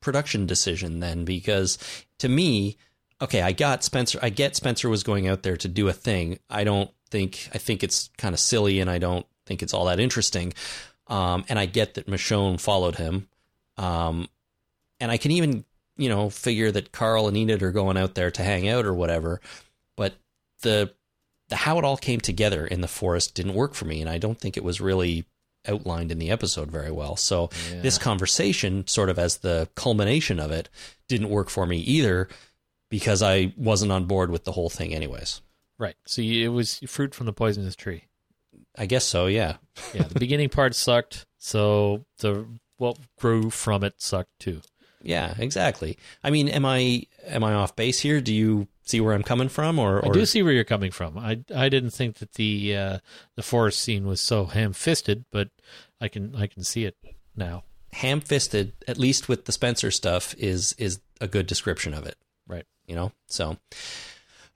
production decision then, because to me, okay, I got Spencer. I get Spencer was going out there to do a thing. I don't think. I think it's kind of silly, and I don't think it's all that interesting. Um, and I get that Michonne followed him. Um, and I can even, you know, figure that Carl and Enid are going out there to hang out or whatever. But the the how it all came together in the forest didn't work for me, and I don't think it was really outlined in the episode very well. So Yeah. this conversation, sort of as the culmination of it, didn't work for me either because I wasn't on board with the whole thing, anyways. Right. So you- it was fruit from the poisonous tree. I guess so, yeah. Yeah, the beginning part sucked, so the what grew from it sucked too. Yeah, exactly. I mean, am I am I off base here? Do you see where I'm coming from, or, I do see where you're coming from. I I didn't think that the uh, the forest scene was so ham-fisted, but I can I can see it now. ham-fisted? At least with the Spencer stuff, is is a good description of it. Right. you know so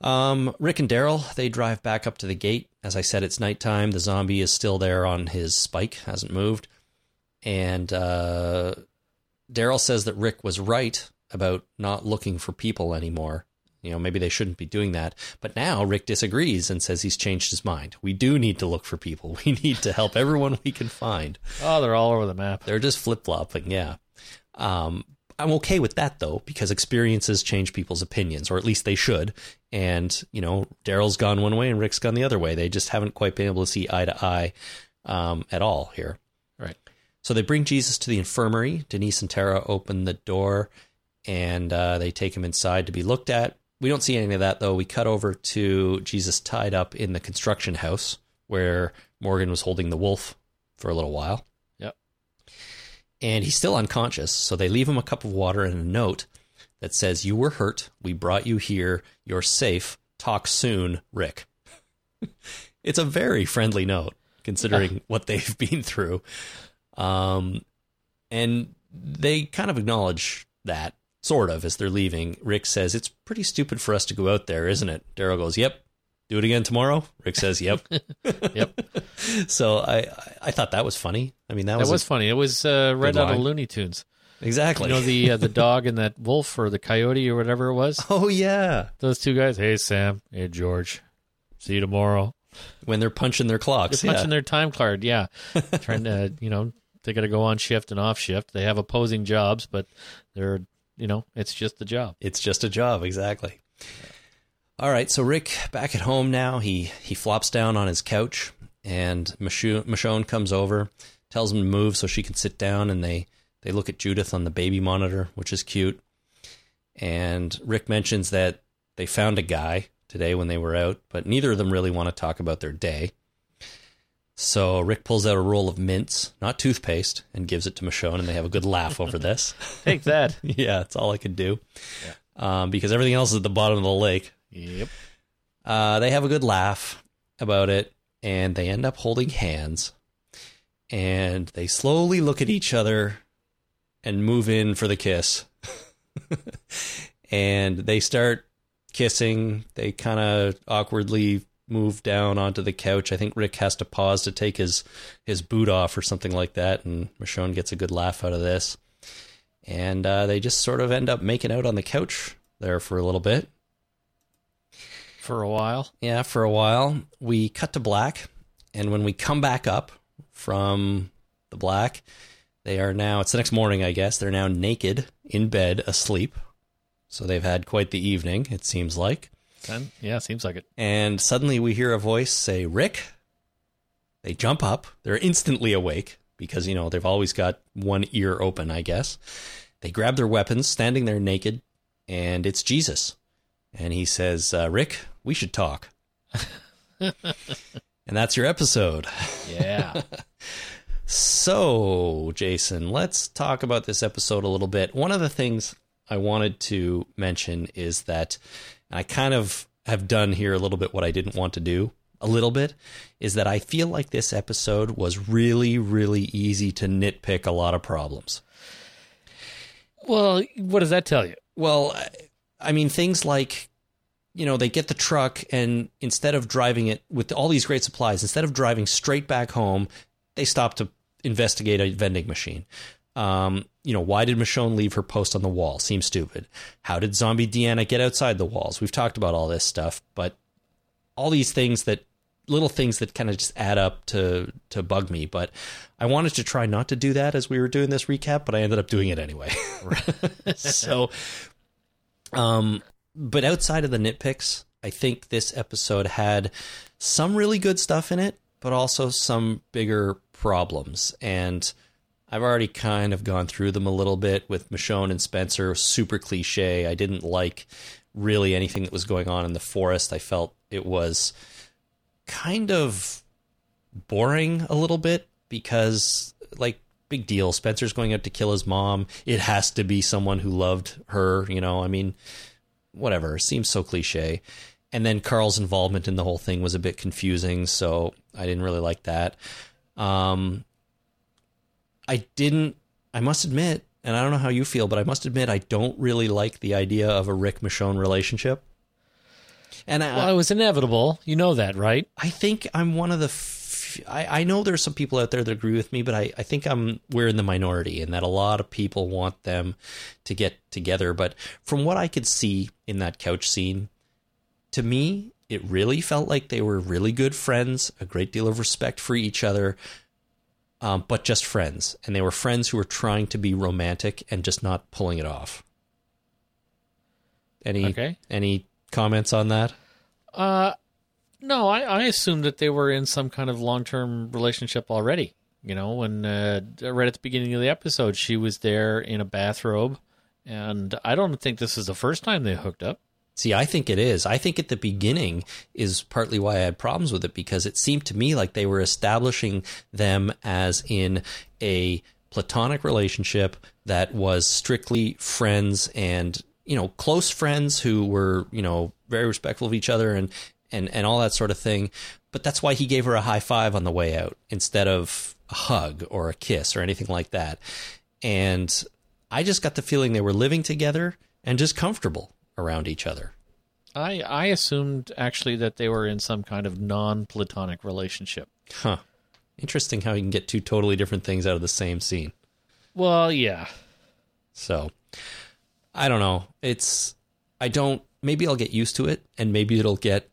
um, rick and daryl they drive back up to the gate as i said it's nighttime the zombie is still there on his spike hasn't moved and uh, daryl says that rick was right about not looking for people anymore you know maybe they shouldn't be doing that but now rick disagrees and says he's changed his mind we do need to look for people we need to help everyone we can find Oh, they're all over the map. they're just flip flopping, yeah. Um, I'm okay with that though, because experiences change people's opinions, or at least they should. And you know, Daryl's gone one way and Rick's gone the other way. They just haven't quite been able to see eye to eye um, at all here. Right. So they bring Jesus to the infirmary. Denise and Tara open the door, and uh, they take him inside to be looked at. We don't see any of that though. We cut over to Jesus tied up in the construction house where Morgan was holding the wolf for a little while Yep. and he's still unconscious. So they leave him a cup of water and a note that says, You were hurt. We brought you here. You're safe. Talk soon, Rick. it's a very friendly note considering what they've been through. Um, and they kind of acknowledge that, sort of, as they're leaving. Rick says, It's pretty stupid for us to go out there, isn't it? Daryl goes, Yep. Do it again tomorrow. Rick says, "Yep." Yep. so I, I thought that was funny. I mean, that, That was, was funny. It was uh, right out of line. Looney Tunes. exactly. You know the uh, the dog and that wolf or the coyote or whatever it was. oh yeah, Those two guys. Hey Sam. Hey George. See you tomorrow. when they're punching their clocks. They're punching yeah. their time card. Yeah, trying to you know they got to go on shift and off shift. They have opposing jobs, but they're you know it's just a job. It's just a job, exactly. All right, so Rick back at home now. He he flops down on his couch, and Michonne, comes over, tells him to move so she can sit down, and they they look at Judith on the baby monitor, which is cute. And Rick mentions that they found a guy today when they were out, but neither of them really want to talk about their day. So Rick pulls out a roll of mints, not toothpaste, and gives it to Michonne, and they have a good laugh over this. Take that. yeah, that's all I could do. Um, because everything else is at the bottom of the lake. yep. Uh, they have a good laugh about it, and they end up holding hands. And they slowly look at each other and move in for the kiss. and they start kissing. They kind of awkwardly move down onto the couch. I think Rick has to pause to take his, his boot off or something like that. And Michonne gets a good laugh out of this. And uh, they just sort of end up making out on the couch there for a little bit. For a while. Yeah, for a while. We cut to black, and when we come back up from the black, they are now, it's the next morning, I guess. They're now naked in bed, asleep. So they've had quite the evening, it seems like. Then yeah, seems like it. And suddenly we hear a voice say, Rick. They jump up. They're instantly awake because, you know, they've always got one ear open, I guess. They grab their weapons, standing there naked, and it's Jesus. And he says, uh, Rick, we should talk. and that's your episode. Yeah. So, Jason, let's talk about this episode a little bit. One of the things I wanted to mention is that I kind of have done here a little bit what I didn't want to do a little bit is that I feel like this episode was really, really easy to nitpick a lot of problems. Well, what does that tell you? Well, I- I mean, things like, you know, they get the truck and instead of driving it with all these great supplies, instead of driving straight back home, they stop to investigate a vending machine. Um, you know, why did Michonne leave her post on the wall? Seems stupid. How did zombie Deanna get outside the walls? We've talked about all this stuff, but all these things that little things that kind of just add up to to bug me but i wanted to try not to do that as we were doing this recap but i ended up doing it anyway so um but outside of the nitpicks i think this episode had some really good stuff in it but also some bigger problems and I've already kind of gone through them a little bit with Michonne and Spencer. Super cliche. I didn't like really anything that was going on in the forest. I felt it was kind of boring a little bit because, like, big deal. Spencer's going out to kill his mom. It has to be someone who loved her. You know, I mean, whatever. Seems so cliche. And then Carl's involvement in the whole thing was a bit confusing, so I didn't really like that. Um, I didn't. I must admit, and I don't know how you feel, but I must admit, I don't really like the idea of a Rick Michonne relationship. And I, Well, it was inevitable. You know that, right? I think I'm one of the. F- I, I know there's some people out there that agree with me, but I, I think I'm we're in the minority, and that a lot of people want them to get together. But from what I could see in that couch scene, to me, it really felt like they were really good friends, a great deal of respect for each other, um, but just friends. And they were friends who were trying to be romantic and just not pulling it off. Any Okay. any comments on that? Uh, no, I, I assumed that they were in some kind of long term relationship already. You know, when uh, right at the beginning of the episode, she was there in a bathrobe, and I don't think this is the first time they hooked up. See, I think it is. I think at the beginning is partly why I had problems with it because it seemed to me like they were establishing them as in a platonic relationship that was strictly friends and, you know, close friends who were, you know, very respectful of each other and and and all that sort of thing. But that's why he gave her a high five on the way out instead of a hug or a kiss or anything like that. And I just got the feeling they were living together and just comfortable around each other. I I assumed actually that they were in some kind of non platonic relationship. Huh. Interesting how you can get two totally different things out of the same scene. Well, yeah, So, I don't know. It's, I don't, maybe I'll get used to it and maybe it'll get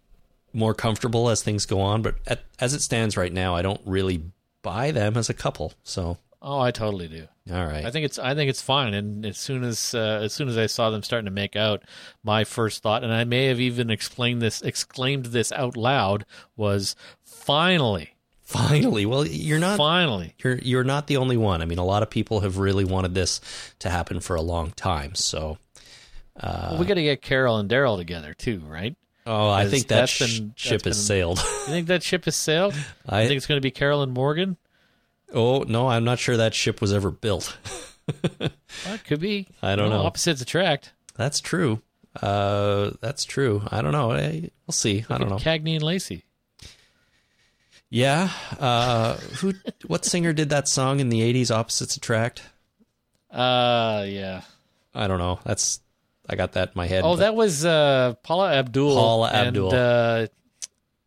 more comfortable as things go on. But at, as it stands right now, I don't really buy them as a couple. So, oh, I totally do. all right. I think it's I think it's fine. And as soon as uh, as soon as I saw them starting to make out, my first thought, and I may have even explained this exclaimed this out loud, was finally, Finally. Well, you're not. finally. You're you're not the only one. I mean, a lot of people have really wanted this to happen for a long time. So, Well, we got to get Carol and Daryl together too, right? oh, I think that been- ship has sailed. You think that ship has sailed? I- I think it's going to be Carol and Morgan. Oh no, I'm not sure that ship was ever built. Well, it could be. I don't Well, know. Opposites attract. That's true. Uh, that's true. I don't know. Eh, We'll see. I don't know. Cagney and Lacey. Yeah. Uh, who? What singer did that song in the '80s? Opposites attract. Uh, yeah. I don't know. That's. I got that in my head. Oh, that was uh, Paula Abdul. Paula and, Abdul. uh,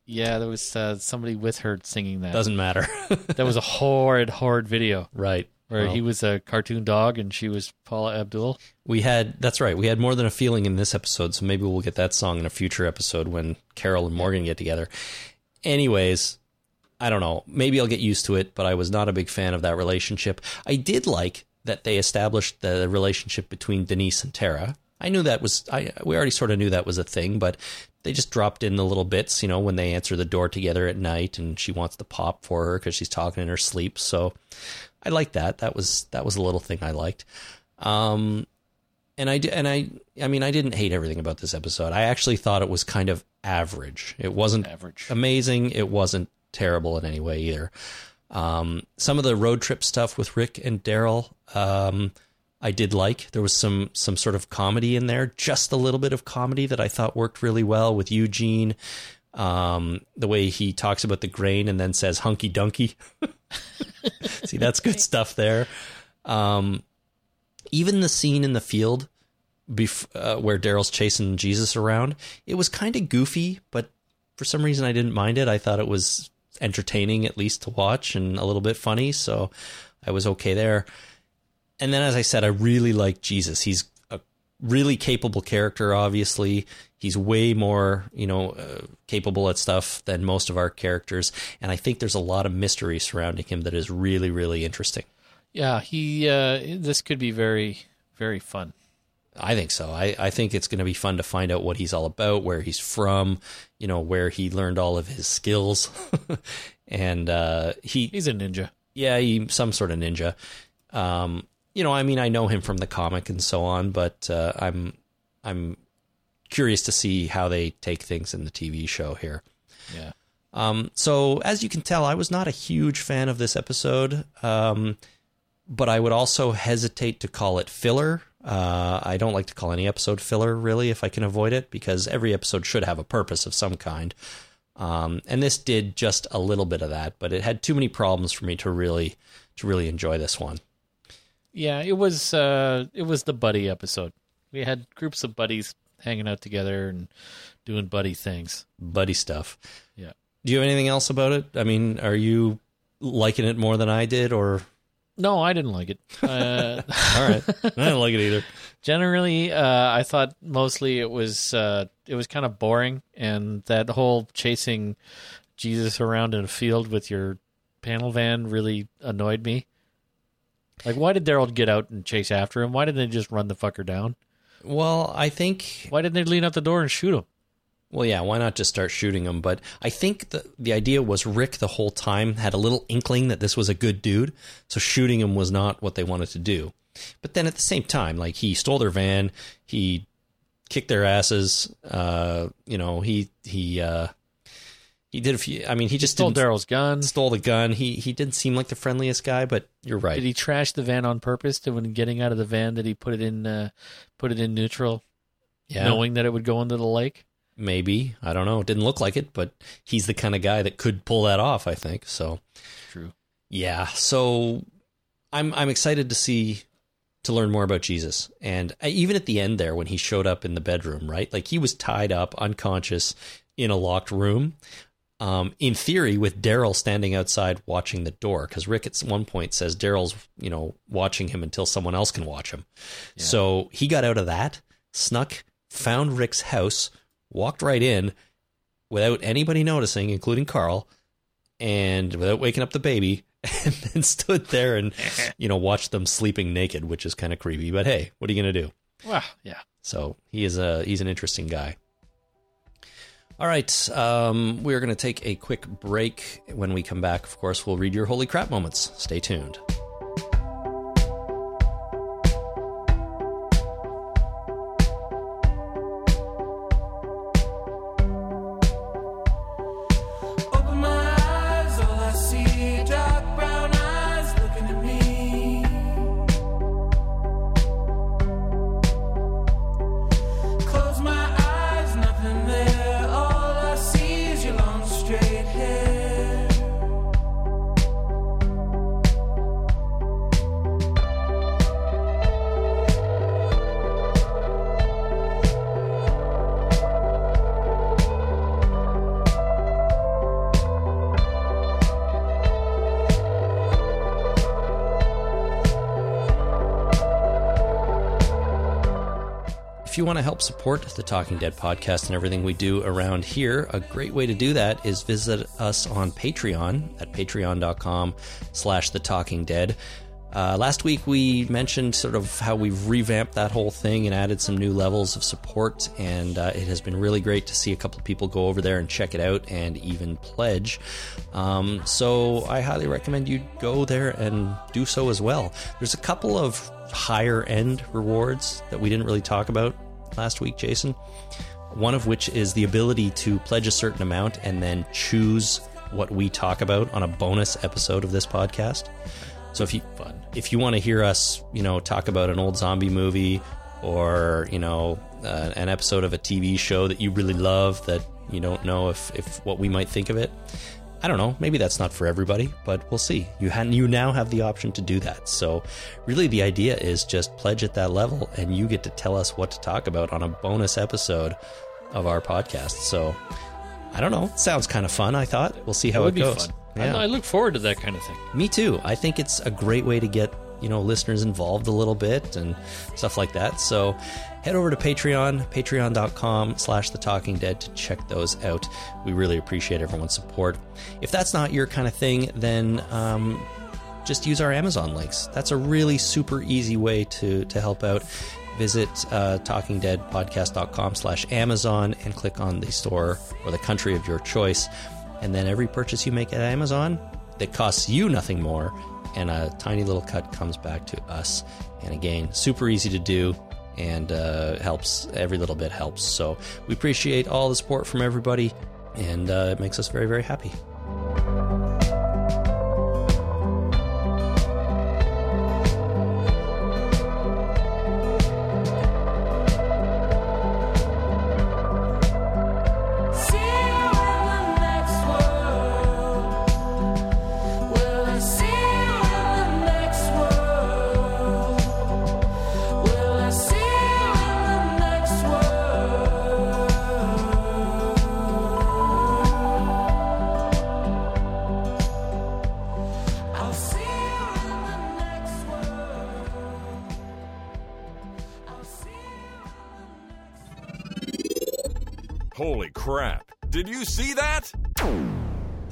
yeah, there was uh, somebody with her singing that. doesn't matter. That was a horrid, horrid video right. where Well, he was a cartoon dog and she was Paula Abdul. we had. That's right. We had more than a feeling in this episode, so maybe we'll get that song in a future episode when Carol and Morgan get together. Anyways, I don't know. Maybe I'll get used to it, but I was not a big fan of that relationship. I did like that they established the relationship between Denise and Tara. I knew that was I we already sort of knew that was a thing, but they just dropped in the little bits, you know, when they answer the door together at night and she wants the pop for her cuz she's talking in her sleep. So I like that. That was that was a little thing I liked. Um and I and I I mean I didn't hate everything about this episode. I actually thought it was kind of average. It wasn't Average. amazing. It wasn't terrible in any way either. Um, some of the road trip stuff with Rick and Daryl, um, I did like. There was some some sort of comedy in there, just a little bit of comedy that I thought worked really well with Eugene. Um, the way he talks about the grain and then says hunky dunky. See, that's good stuff there. Um, even the scene in the field bef- uh, where Daryl's chasing Jesus around, it was kind of goofy, but for some reason I didn't mind it. I thought it was entertaining at least to watch and a little bit funny, so I was okay there. And then, as I said, I really like Jesus. He's a really capable character. Obviously, he's way more you know uh, capable at stuff than most of our characters, and I think there's a lot of mystery surrounding him that is really, really interesting. Yeah, he. Uh, this could be very, very fun. I think so. I, I think it's going to be fun to find out what he's all about, where he's from, you know, where he learned all of his skills, and uh, he He's a ninja. yeah, he some sort of ninja. Um, you know, I mean, I know him from the comic and so on, but uh, I'm I'm curious to see how they take things in the TV show here. Yeah. Um, so as you can tell, I was not a huge fan of this episode, um, but I would also hesitate to call it filler. Uh, I don't like to call any episode filler, really, if I can avoid it, because every episode should have a purpose of some kind. Um, and this did just a little bit of that, but it had too many problems for me to really to really enjoy this one. Yeah, it was. Uh, it was the buddy episode. We had groups of buddies hanging out together and doing buddy things. Buddy stuff. Yeah. Do you have anything else about it? I mean, are you liking it more than I did, or No, I didn't like it. Uh, all right? I didn't like it either. generally, uh, I thought mostly it was uh, it was kind of boring, and that whole chasing Jesus around in a field with your panel van really annoyed me. Like, why did Daryl get out and chase after him? Why didn't they just run the fucker down? Well, I think Why didn't they lean out the door and shoot him? Well, yeah, why not just start shooting him? But I think the the idea was Rick the whole time had a little inkling that this was a good dude, so shooting him was not what they wanted to do. But then at the same time, like he stole their van, he kicked their asses. Uh, you know, he he uh, he did a few. I mean, he just Stole Daryl's gun. stole the gun. He he didn't seem like the friendliest guy, but you're right. Did he trash the van on purpose? To when getting out of the van, did he put it in uh, put it in neutral, yeah, knowing that it would go into the lake? maybe I don't know. It didn't look like it, but he's the kind of guy that could pull that off. I think so. True. Yeah, so I'm I'm excited to see to learn more about Jesus. And I, even at the end there when he showed up in the bedroom, right? Like he was tied up unconscious in a locked room. Um, in theory, with Daryl standing outside watching the door, because Rick at one point says Daryl's, you know, watching him until someone else can watch him. So he got out of that, snuck, found Rick's house, walked right in without anybody noticing, including Carl, and without waking up the baby, and then stood there and, you know, watched them sleeping naked, which is kind of creepy. But hey, what are you going to do? Well, yeah. So he is a he's an interesting guy. All right, um, we're going to take a quick break. When we come back, of course, we'll read your holy crap moments. Stay tuned. Support the Talking Dead podcast and everything we do around here, a great way to do that is visit us on Patreon at patreon.com slash the Talking Dead. Uh, last week we mentioned sort of how we've revamped that whole thing and added some new levels of support, and uh, it has been really great to see a couple of people go over there and check it out and even pledge. Um, so I highly recommend you go there and do so as well. There's a couple of higher end rewards that we didn't really talk about last week, Jason. One of which is the ability to pledge a certain amount and then choose what we talk about on a bonus episode of this podcast. So if you Fun. if you want to hear us, you know, talk about an old zombie movie or you know uh, an episode of a TV show that you really love that you don't know if if what we might think of it. I don't know. Maybe that's not for everybody, but we'll see. You ha- you now have the option to do that. So, really, the idea is just pledge at that level, and you get to tell us what to talk about on a bonus episode of our podcast. So, I don't know. Sounds kind of fun. I thought we'll see how it be goes. Yeah. I look forward to that kind of thing. Me too. I think it's a great way to get you know listeners involved a little bit and stuff like that. So head over to Patreon, patreon.com slash the talking dead to check those out. We really appreciate everyone's support. If that's not your kind of thing, then um, just use our Amazon links. That's a really super easy way to to help out. Visit uh, talkingdeadpodcast.com slash Amazon and click on the store or the country of your choice. And then every purchase you make at Amazon that costs you nothing more, and a tiny little cut comes back to us. And again, super easy to do and uh, helps. Every little bit helps. So we appreciate all the support from everybody, and uh, it makes us very, very happy.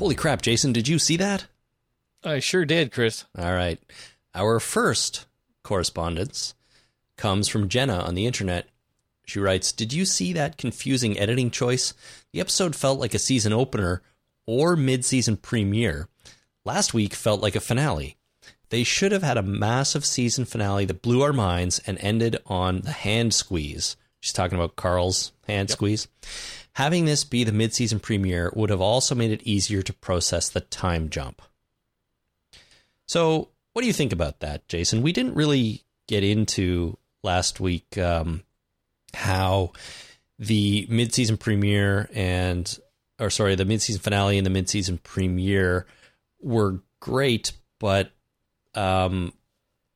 Holy crap, Jason, did you see that? I sure did, Chris. All right. Our first correspondence comes from Jenna on the internet. She writes Did you see that confusing editing choice? The episode felt like a season opener or mid season premiere. Last week felt like a finale. They should have had a massive season finale that blew our minds and ended on the hand squeeze. She's talking about Carl's hand squeeze. Having this be the mid season premiere would have also made it easier to process the time jump. So, what do you think about that, Jason? We didn't really get into last week um, how the mid-season premiere and, or sorry, the mid-season finale and the mid-season premiere were great, but um,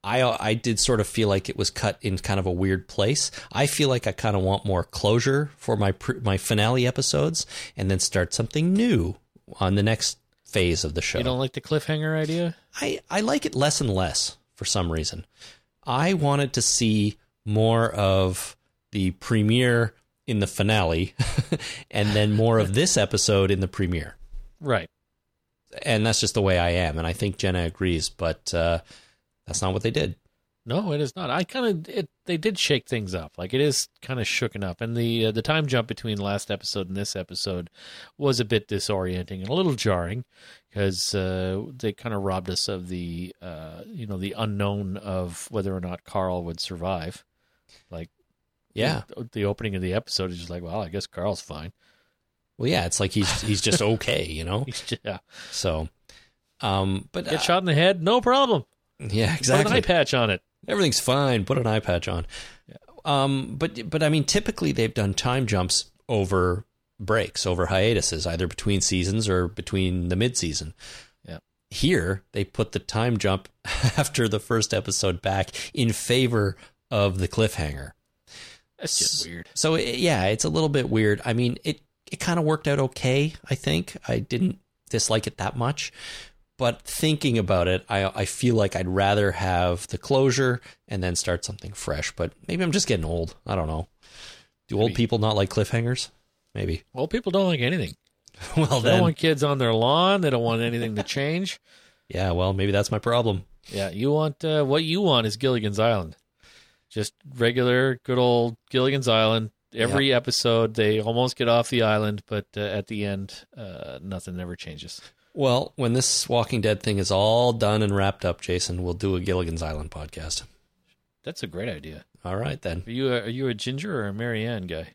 I I did sort of feel like it was cut in kind of a weird place. I feel like I kind of want more closure for my my finale episodes, and then start something new on the next phase of the show. You don't like the cliffhanger idea? I, I like it less and less for some reason. I wanted to see more of the premiere in the finale and then more of this episode in the premiere. Right. And that's just the way I am. And I think Jenna agrees, but uh, that's not what they did. No, it is not. I kind of it. They did shake things up. Like it is kind of shooken up, and the uh, the time jump between last episode and this episode was a bit disorienting and a little jarring because uh, they kind of robbed us of the uh, you know the unknown of whether or not Carl would survive. Like Yeah. the, the opening of the episode is just like, well, I guess Carl's fine. Well, yeah, it's like he's he's just okay, you know. Yeah, So, um, but get uh, shot in the head, no problem. Yeah, exactly. Put an eye patch on it. Everything's fine. Put an eye patch on. Um, but but I mean, typically they've done time jumps over breaks, over hiatuses, either between seasons or between the mid season. Yeah. Here they put the time jump after the first episode back in favor of the cliffhanger. That's just weird. So it- yeah, it's a little bit weird. I mean, it it kind of worked out okay. I think I didn't dislike it that much, but thinking about it, I I feel like I'd rather have the closure and then start something fresh. But maybe I'm just getting old. I don't know. Do old people not like cliffhangers? Maybe. Old people don't like anything. Well They don't want kids on their lawn. They don't want anything to change. yeah. Well, maybe that's my problem. Yeah, you want uh, what you want is Gilligan's Island. Just regular, good old Gilligan's Island. Every episode, they almost get off the island, but uh, at the end, uh, nothing ever changes. Well, when this Walking Dead thing is all done and wrapped up, Jason, we'll do a Gilligan's Island podcast. That's a great idea. All right then. Are you a, are you a Ginger or a Mary Ann guy?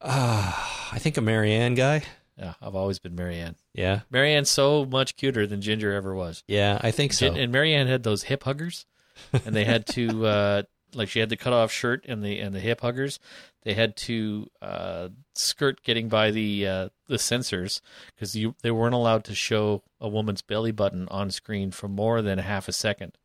Ah, I think a Mary Ann guy. Yeah, I've always been Mary Ann. Yeah, Mary Ann's so much cuter than Ginger ever was. yeah, I think so. And Mary Ann had those hip huggers, and they had to uh, like she had the cut off shirt and the and the hip huggers. They had to uh, skirt getting by the uh, the censors because you they weren't allowed to show a woman's belly button on screen for more than half a second.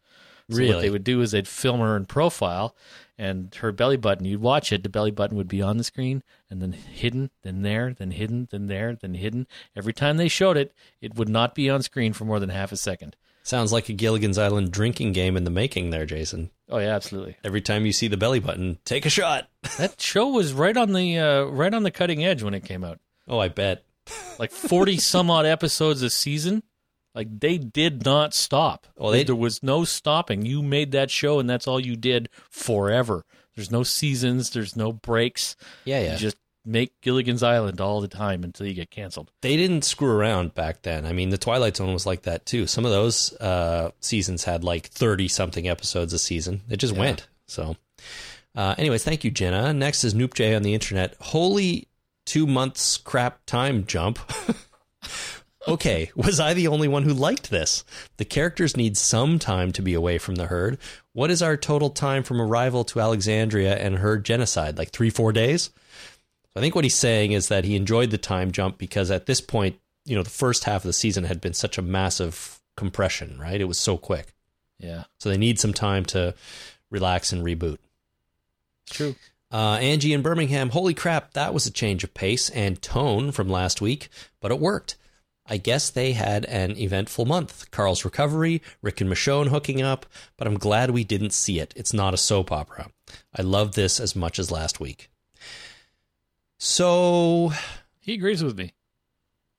So what they would do is they'd film her in profile, and her belly button. You'd watch it. The belly button would be on the screen, and then hidden, then there, then hidden, then there, then hidden. Every time they showed it, it would not be on screen for more than half a second. Sounds like a Gilligan's Island drinking game in the making there, Jason. Oh yeah, absolutely. Every time you see the belly button, take a shot. That show was right on the uh, right on the cutting edge when it came out. Oh, I bet. Like forty some odd episodes a season. Like they did not stop. Well, they- there was no stopping. You made that show, and that's all you did forever. There's no seasons. There's no breaks. Yeah, yeah. You just make Gilligan's Island all the time until you get canceled. they didn't screw around back then. I mean, the Twilight Zone was like that too. Some of those uh, seasons had like thirty something episodes a season. It just went. So, uh, anyways, thank you, Jenna. Next is Noop J on the internet. Holy two months crap time jump. okay, was I the only one who liked this? The characters need some time to be away from the herd. What is our total time from arrival to Alexandria and herd genocide? Like three, four days? I think what he's saying is that he enjoyed the time jump because at this point, you know, the first half of the season had been such a massive compression, right? It was so quick. Yeah, So they need some time to relax and reboot. it's true. Uh, Angie in Birmingham, holy crap, that was a change of pace and tone from last week, but it worked. I guess they had an eventful month. Carl's recovery, Rick and Michonne hooking up, but I'm glad we didn't see it. It's not a soap opera. I love this as much as last week. So He agrees with me.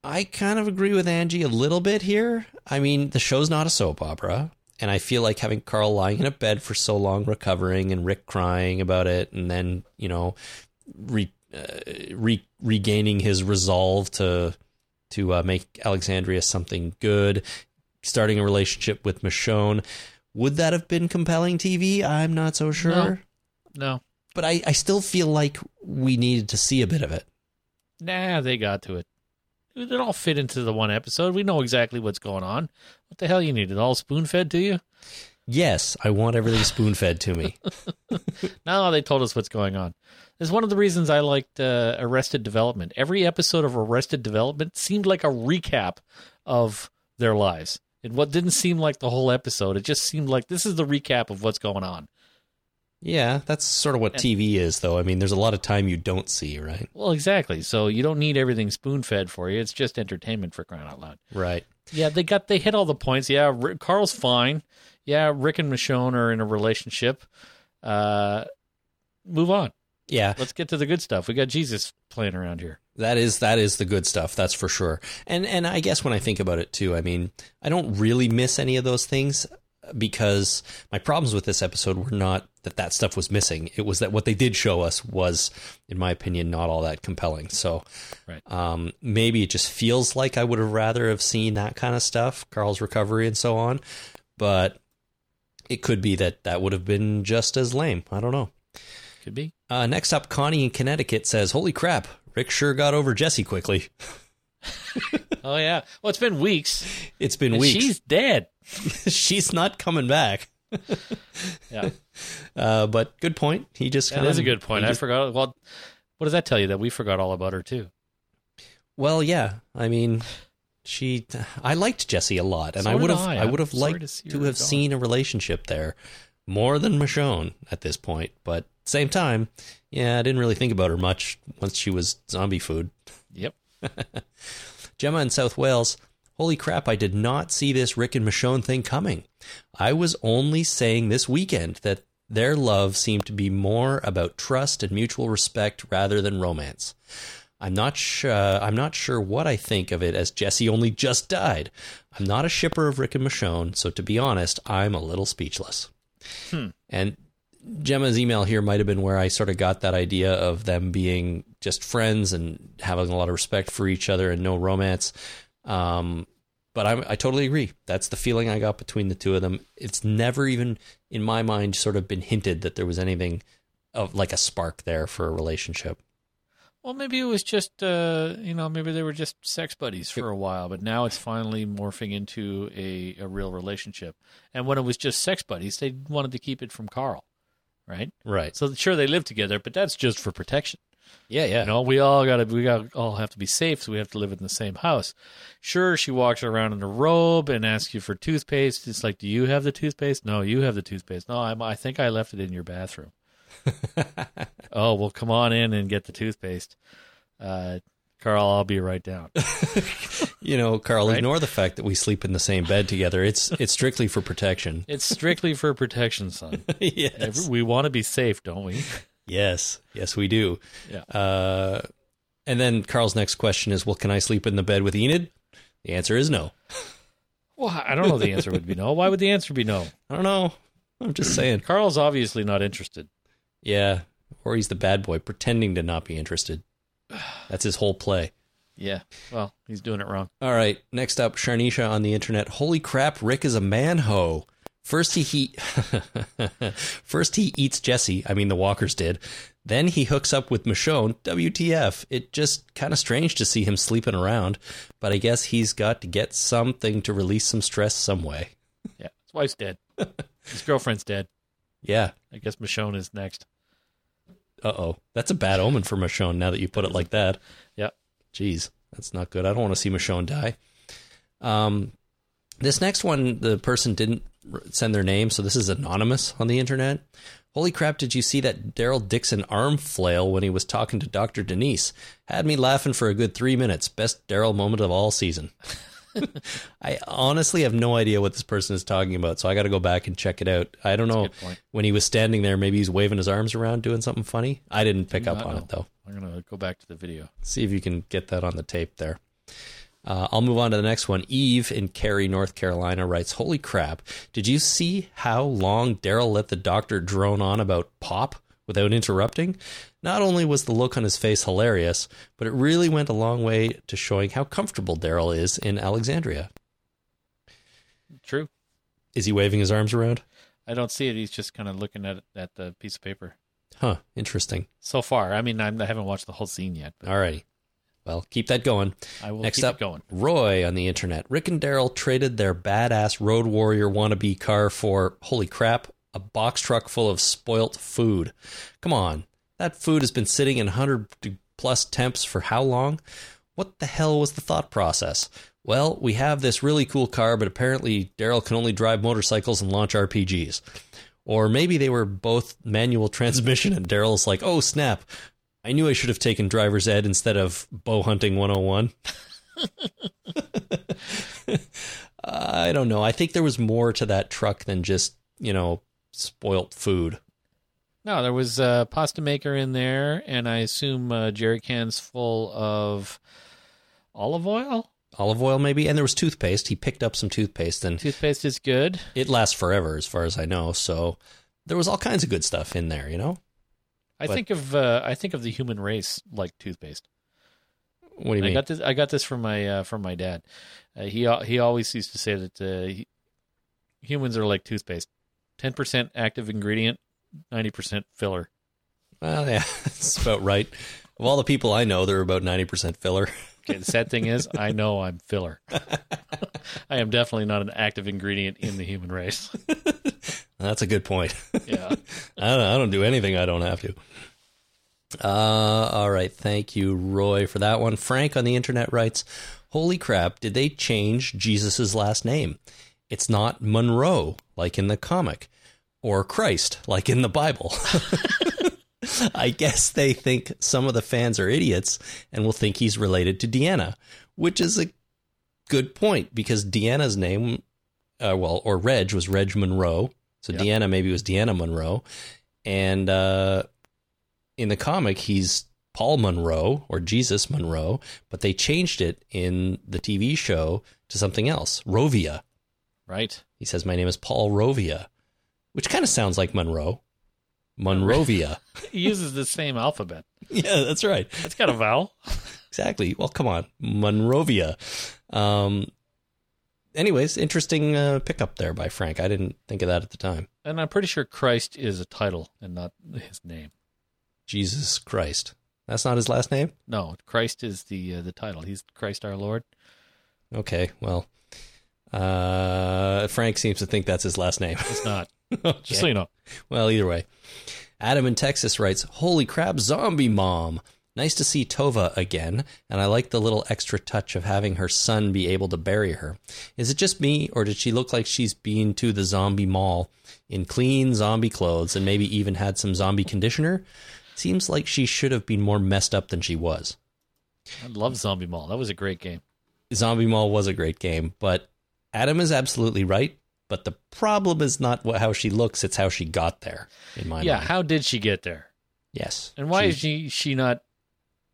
I kind of agree with Angie a little bit here. I mean, the show's not a soap opera, and I feel like having Carl lying in a bed for so long recovering and Rick crying about it and then, you know, re, uh, re, regaining his resolve to to uh, make Alexandria something good, starting a relationship with Michonne. Would that have been compelling TV? I'm not so sure. No, But I, I still feel like we needed to see a bit of it. nah, they got to it. It all fit into the one episode. We know exactly what's going on. What the hell you need it all spoon fed to you? Yes, I want everything spoon fed to me. No, they told us what's going on. It's one of the reasons I liked uh, Arrested Development. Every episode of Arrested Development seemed like a recap of their lives. It what didn't seem like the whole episode. It just seemed like this is the recap of what's going on. Yeah, that's sort of what TV is, though. I mean, there's a lot of time you don't see, right? Well, exactly. So you don't need everything spoon fed for you. It's just entertainment for crying out loud. Right. Yeah, they got they hit all the points. Yeah, Rick, Carl's fine. Yeah, Rick and Michonne are in a relationship. Uh, move on. Yeah, Let's get to the good stuff. We got Jesus playing around here. that is that is the good stuff. That's for sure. And and I guess when I think about it too, I mean, I don't really miss any of those things because my problems with this episode were not that that stuff was missing. It was that what they did show us was, in my opinion, not all that compelling. So, Right. um, maybe it just feels like I would have rather have seen that kind of stuff, Carl's recovery and so on. But it could be that that would have been just as lame. I don't know. Could be. Uh, next up, Connie in Connecticut says, "Holy crap, Rick sure got over Jesse quickly. Oh yeah. Well, it's been weeks. It's been And weeks. She's dead. She's not coming back." Yeah, Uh, but good point. He just that kind is of a good point. I just- forgot. Well, what does that tell you? That we forgot all about her too. well, yeah. I mean, she. I liked Jesse a lot, and So I would have. I. I would have liked to see to have gone. seen a relationship there more than Michonne at this point. But same time, yeah, I didn't really think about her much once she was zombie food. Yep. Gemma in South Wales. Holy crap, I did not see this Rick and Michonne thing coming. I was only saying this weekend that their love seemed to be more about trust and mutual respect rather than romance. I'm not sure. Uh, I'm not sure what I think of it as Jesse only just died. I'm not a shipper of Rick and Michonne, so to be honest, I'm a little speechless. Hmm. And Gemma's email here might have been where I sort of got that idea of them being just friends and having a lot of respect for each other and no romance. Um, but I, I totally agree. That's the feeling I got between the two of them. It's never even in my mind sort of been hinted that there was anything of like a spark there for a relationship. Well, maybe it was just, uh, you know, maybe they were just sex buddies for a while, but now it's finally morphing into a, a real relationship. And when it was just sex buddies, they wanted to keep it from Carl, right? Right. So sure, they live together, but that's just for protection. Yeah, yeah. You know, we all got to, we got all have to be safe, so we have to live in the same house. Sure, she walks around in a robe and asks you for toothpaste. It's like, do you have the toothpaste? No, you have the toothpaste. No, I'm, I think I left it in your bathroom. oh well, come on in and get the toothpaste, uh, Carl. I'll be right down. You know, Carl, Right? ignore the fact that we sleep in the same bed together. It's it's strictly for protection. It's strictly for protection, son. yes. We want to be safe, don't we? Yes. Yes, we do. Yeah. Uh, and then Carl's next question is, well, can I sleep in the bed with Enid? The answer is no. Well, I don't know. The answer would be no. Why would the answer be no? I don't know. I'm just saying. Carl's obviously not interested. Yeah. Or he's the bad boy pretending to not be interested. That's his whole play. Yeah. Well, he's doing it wrong. All right. Next up, Sharnisha on the internet. Holy crap, Rick is a manho. First he, he first he eats Jesse. I mean, the Walkers did. Then he hooks up with Michonne. WTF? It just kind of strange to see him sleeping around, but I guess he's got to get something to release some stress some way. Yeah. His wife's dead. His girlfriend's dead. Yeah. I guess Michonne is next. Uh oh. That's a bad omen for Michonne now that you put it like that. Yeah. Jeez, that's not good. I don't want to see Michonne die. Um, this next one, the person didn't send their name, so this is anonymous on the internet. Holy crap, did you see that Daryl Dixon arm flail when he was talking to Dr. Denise? Had me laughing for a good three minutes. Best Daryl moment of all season. I honestly have no idea what this person is talking about, so I got to go back and check it out. I don't know when he was standing there, maybe he's waving his arms around doing something funny. I didn't pick mm, up on know. it though. I'm gonna go back to the video. See if you can get that on the tape there. Uh, I'll move on to the next one. Eve in Cary, North Carolina writes, Holy crap. Did you see how long Daryl let the doctor drone on about pop without interrupting? Not only was the look on his face hilarious, but it really went a long way to showing how comfortable Daryl is in Alexandria. True. Is he waving his arms around? I don't see it. He's just kind of looking at at the piece of paper. Huh, interesting. So far, I mean, I'm, I haven't watched the whole scene yet, but Alrighty. Well, keep that going. I will Next keep up, it going. Roy on the internet. Rick and Daryl traded their badass Road Warrior wannabe car for, holy crap, a box truck full of spoilt food. Come on. That food has been sitting in 100 plus temps for how long? What the hell was the thought process? Well, we have this really cool car, but apparently Daryl can only drive motorcycles and launch RPGs. Or maybe they were both manual transmission, and Daryl's like, oh, snap. I knew I should have taken driver's ed instead of bow hunting 101. I don't know. I think there was more to that truck than just, you know, spoilt food. No, there was a pasta maker in there, and I assume uh, jerry cans full of olive oil. Olive oil, maybe. And there was toothpaste. He picked up some toothpaste, and Toothpaste is good. it lasts forever, as far as I know. So there was all kinds of good stuff in there, you know? I But- think of uh, I think of the human race like toothpaste. What do you I mean? got this. I got this from my uh, from my dad. Uh, he he always used to say that uh, he, humans are like toothpaste. Ten percent active ingredient, ninety percent filler. Well, yeah, that's about right. Of all the people I know, they're about 90% filler. Okay, the sad thing is, I know I'm filler. I am definitely not an active ingredient in the human race. That's a good point. Yeah. I don't, I don't do anything I don't have to. Uh, all right. Thank you, Roy, for that one. Frank on the internet writes, Holy crap, did they change Jesus' last name? It's not Monroe, like in the comic, or Christ, like in the Bible. I guess they think some of the fans are idiots and will think he's related to Deanna, which is a good point because Deanna's name, uh, well, or Reg was Reg Monroe. So Yeah. Deanna maybe was Deanna Monroe. And uh, in the comic, he's Paul Monroe or Jesus Monroe, but they changed it in the TV show to something else, Rovia. Right. He says, My name is Paul Rovia, which kind of sounds like Monroe. Monrovia. He uses the same alphabet. yeah, that's right. It's got a vowel. Exactly. Well, come on. Monrovia. Um, anyways, interesting uh, pickup there by Frank. I didn't think of that at the time. And I'm pretty sure Christ is a title and not his name. Jesus Christ. That's not his last name? No, Christ is the uh, the title. He's Christ our Lord. Okay, well, uh, Frank seems to think that's his last name. It's not. Just so you know. Well, either way. Adam in Texas writes, Holy crap, zombie mom. Nice to see Tovah again, and I like the little extra touch of having her son be able to bury her. Is it just me, or did she look like she's been to the zombie mall in clean zombie clothes and maybe even had some zombie conditioner? Seems like she should have been more messed up than she was. I love Zombie Mall. That was a great game. Zombie Mall was a great game, but Adam is absolutely right. But the problem is not what, how she looks; it's how she got there. In my yeah, mind, how did she get there? yes. And why is she she not,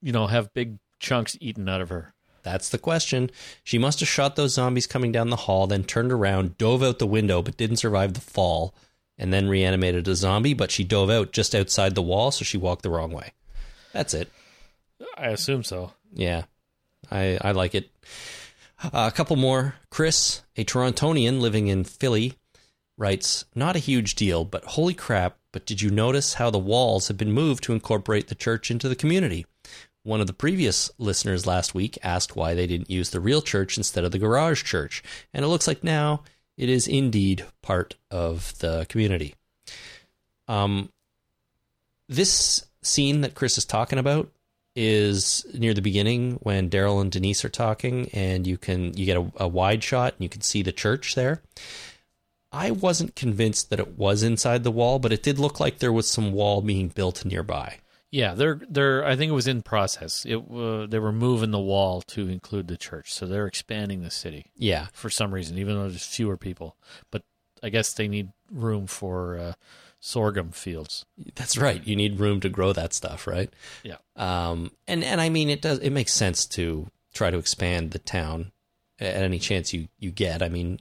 you know, have big chunks eaten out of her? That's the question. She must have shot those zombies coming down the hall, then turned around, dove out the window, but didn't survive the fall, and then reanimated a zombie. But she dove out just outside the wall, so she walked the wrong way. That's it. I assume so. Yeah, I I like it. Uh, a couple more. Chris, a Torontonian living in Philly, writes, "Not a huge deal, but holy crap! But did you notice how the walls have been moved to incorporate the church into the community?" One of the previous listeners last week asked why they didn't use the real church instead of the garage church, and it looks like now it is indeed part of the community. Um, this scene that Chris is talking about is near the beginning when Daryl and Denise are talking, and you can you get a, a wide shot and you can see the church there. I wasn't convinced that it was inside the wall, but it did look like there was some wall being built nearby. Yeah, they're they're. I think it was in process. It uh, they were moving the wall to include the church, so they're expanding the city Yeah, for some reason, even though there's fewer people. But I guess they need room for uh, sorghum fields. that's right. You need room to grow that stuff, right? Yeah, Um, and and I mean, it does. It makes sense to try to expand the town at any chance you you get. I mean,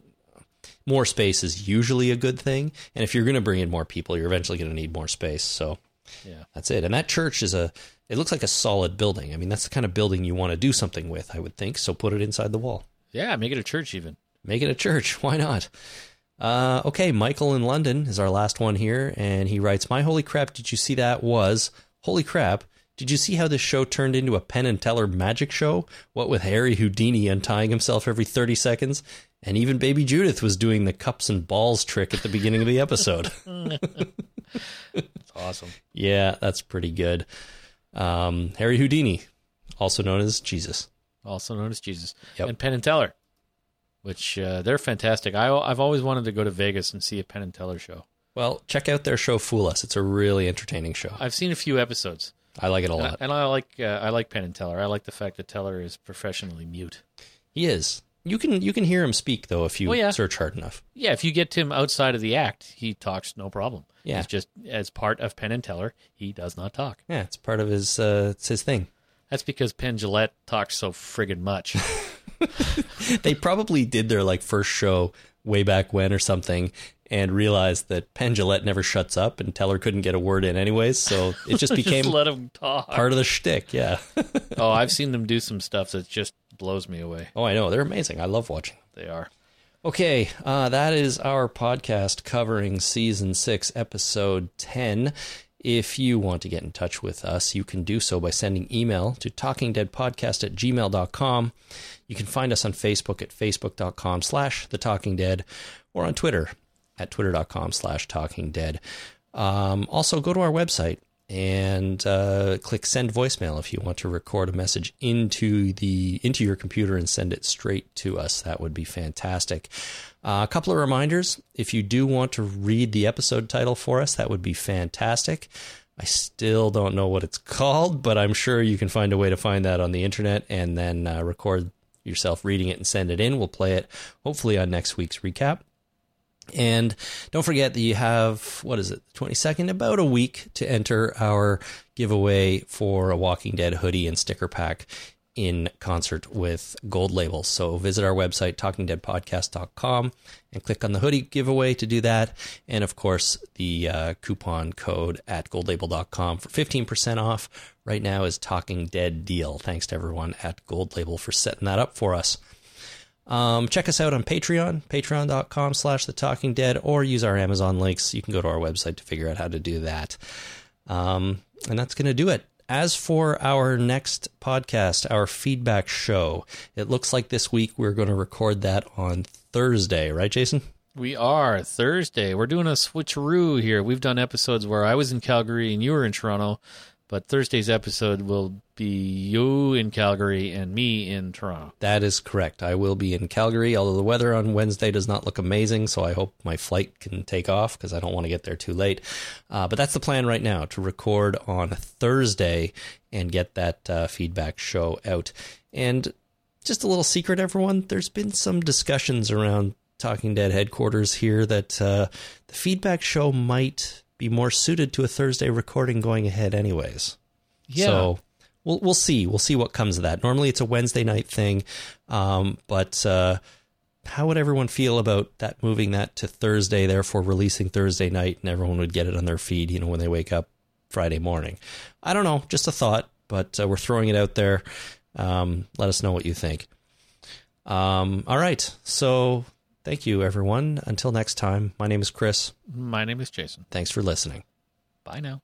more space is usually a good thing, and if you're going to bring in more people, you're eventually going to need more space. So yeah. that's it. And that church is a. It looks like a solid building. I mean, that's the kind of building you want to do something with. I would think. So put it inside the wall. Yeah, make it a church even. Make it a church. Why not? Uh, okay, Michael in London is our last one here, and he writes, "My holy crap! Did you see that? Was holy crap! Did you see how this show turned into a Penn and Teller magic show? What with Harry Houdini untying himself every thirty seconds, and even Baby Judith was doing the cups and balls trick at the beginning of the episode. It's awesome. yeah, that's pretty good. Um, Harry Houdini, also known as Jesus. Also known as Jesus Yep. and Penn and Teller, which uh, they're fantastic. I I've always wanted to go to Vegas and see a Penn and Teller show. Well, check out their show Fool Us. It's a really entertaining show. I've seen a few episodes, I like it a and I, lot. and I like uh, I like Penn and Teller. I like the fact that Teller is professionally mute. He is. You can you can hear him speak though if you Oh, yeah. search hard enough. Yeah, if you get him outside of the act, he talks no problem. Yeah. It's just as part of Penn and Teller, he does not talk. Yeah, it's part of his uh, it's his thing. That's because Penn Jillette talks so friggin' much. They probably did their like first show way back when or something, and realized that Penn Jillette never shuts up, and Teller couldn't get a word in anyways, so it just became just let him talk. part of the shtick. Yeah. oh, I've seen them do some stuff that's just blows me away. oh, I know they're amazing. I love watching. They are. Okay, uh, that is our podcast covering season six, episode 10. If you want to get in touch with us, you can do so by sending email to talkingdeadpodcast at gmail.com. You can find us on Facebook at facebook.com slash the talking dead or on Twitter at twitter.com slash talking dead. Um, also, go to our website and uh, click send voicemail if you want to record a message into the into your computer and send it straight to us. That would be fantastic. Uh, a couple of reminders: if you do want to read the episode title for us, that would be fantastic. I still don't know what it's called, but I'm sure you can find a way to find that on the internet and then uh, record yourself reading it and send it in. We'll play it hopefully on next week's recap. And don't forget that you have, what is it, the 22nd, about a week to enter our giveaway for a Walking Dead hoodie and sticker pack in concert with Gold Label. So visit our website, talkingdeadpodcast.com, and click on the hoodie giveaway to do that. And of course, the uh, coupon code at goldlabel.com for 15% off right now is Talking Dead Deal. Thanks to everyone at Gold Label for setting that up for us. Um, check us out on Patreon, patreon.com slash the talking dead, or use our Amazon links. You can go to our website to figure out how to do that. Um, and that's going to do it. as for our next podcast, our feedback show, it looks like this week we're going to record that on Thursday, right, Jason? We are Thursday. We're doing a switcheroo here. We've done episodes where I was in Calgary and you were in Toronto, but Thursday's episode will be you in Calgary and me in Toronto. That is correct. I will be in Calgary, although the weather on Wednesday does not look amazing, so I hope my flight can take off because I don't want to get there too late. Uh, but that's the plan right now to record on Thursday and get that uh, feedback show out. And just a little secret, everyone, there's been some discussions around Talking Dead headquarters here that uh, the feedback show might be more suited to a Thursday recording going ahead, anyways. Yeah. So we'll we'll see. We'll see what comes of that. Normally it's a Wednesday night thing, um, but uh, how would everyone feel about that moving that to Thursday, therefore releasing Thursday night, and everyone would get it on their feed, you know, when they wake up Friday morning? I don't know, just a thought, but uh, we're throwing it out there. Um, let us know what you think. Um, all right, so thank you, everyone. Until next time, my name is Chris. My name is Jason. Thanks for listening. Bye now.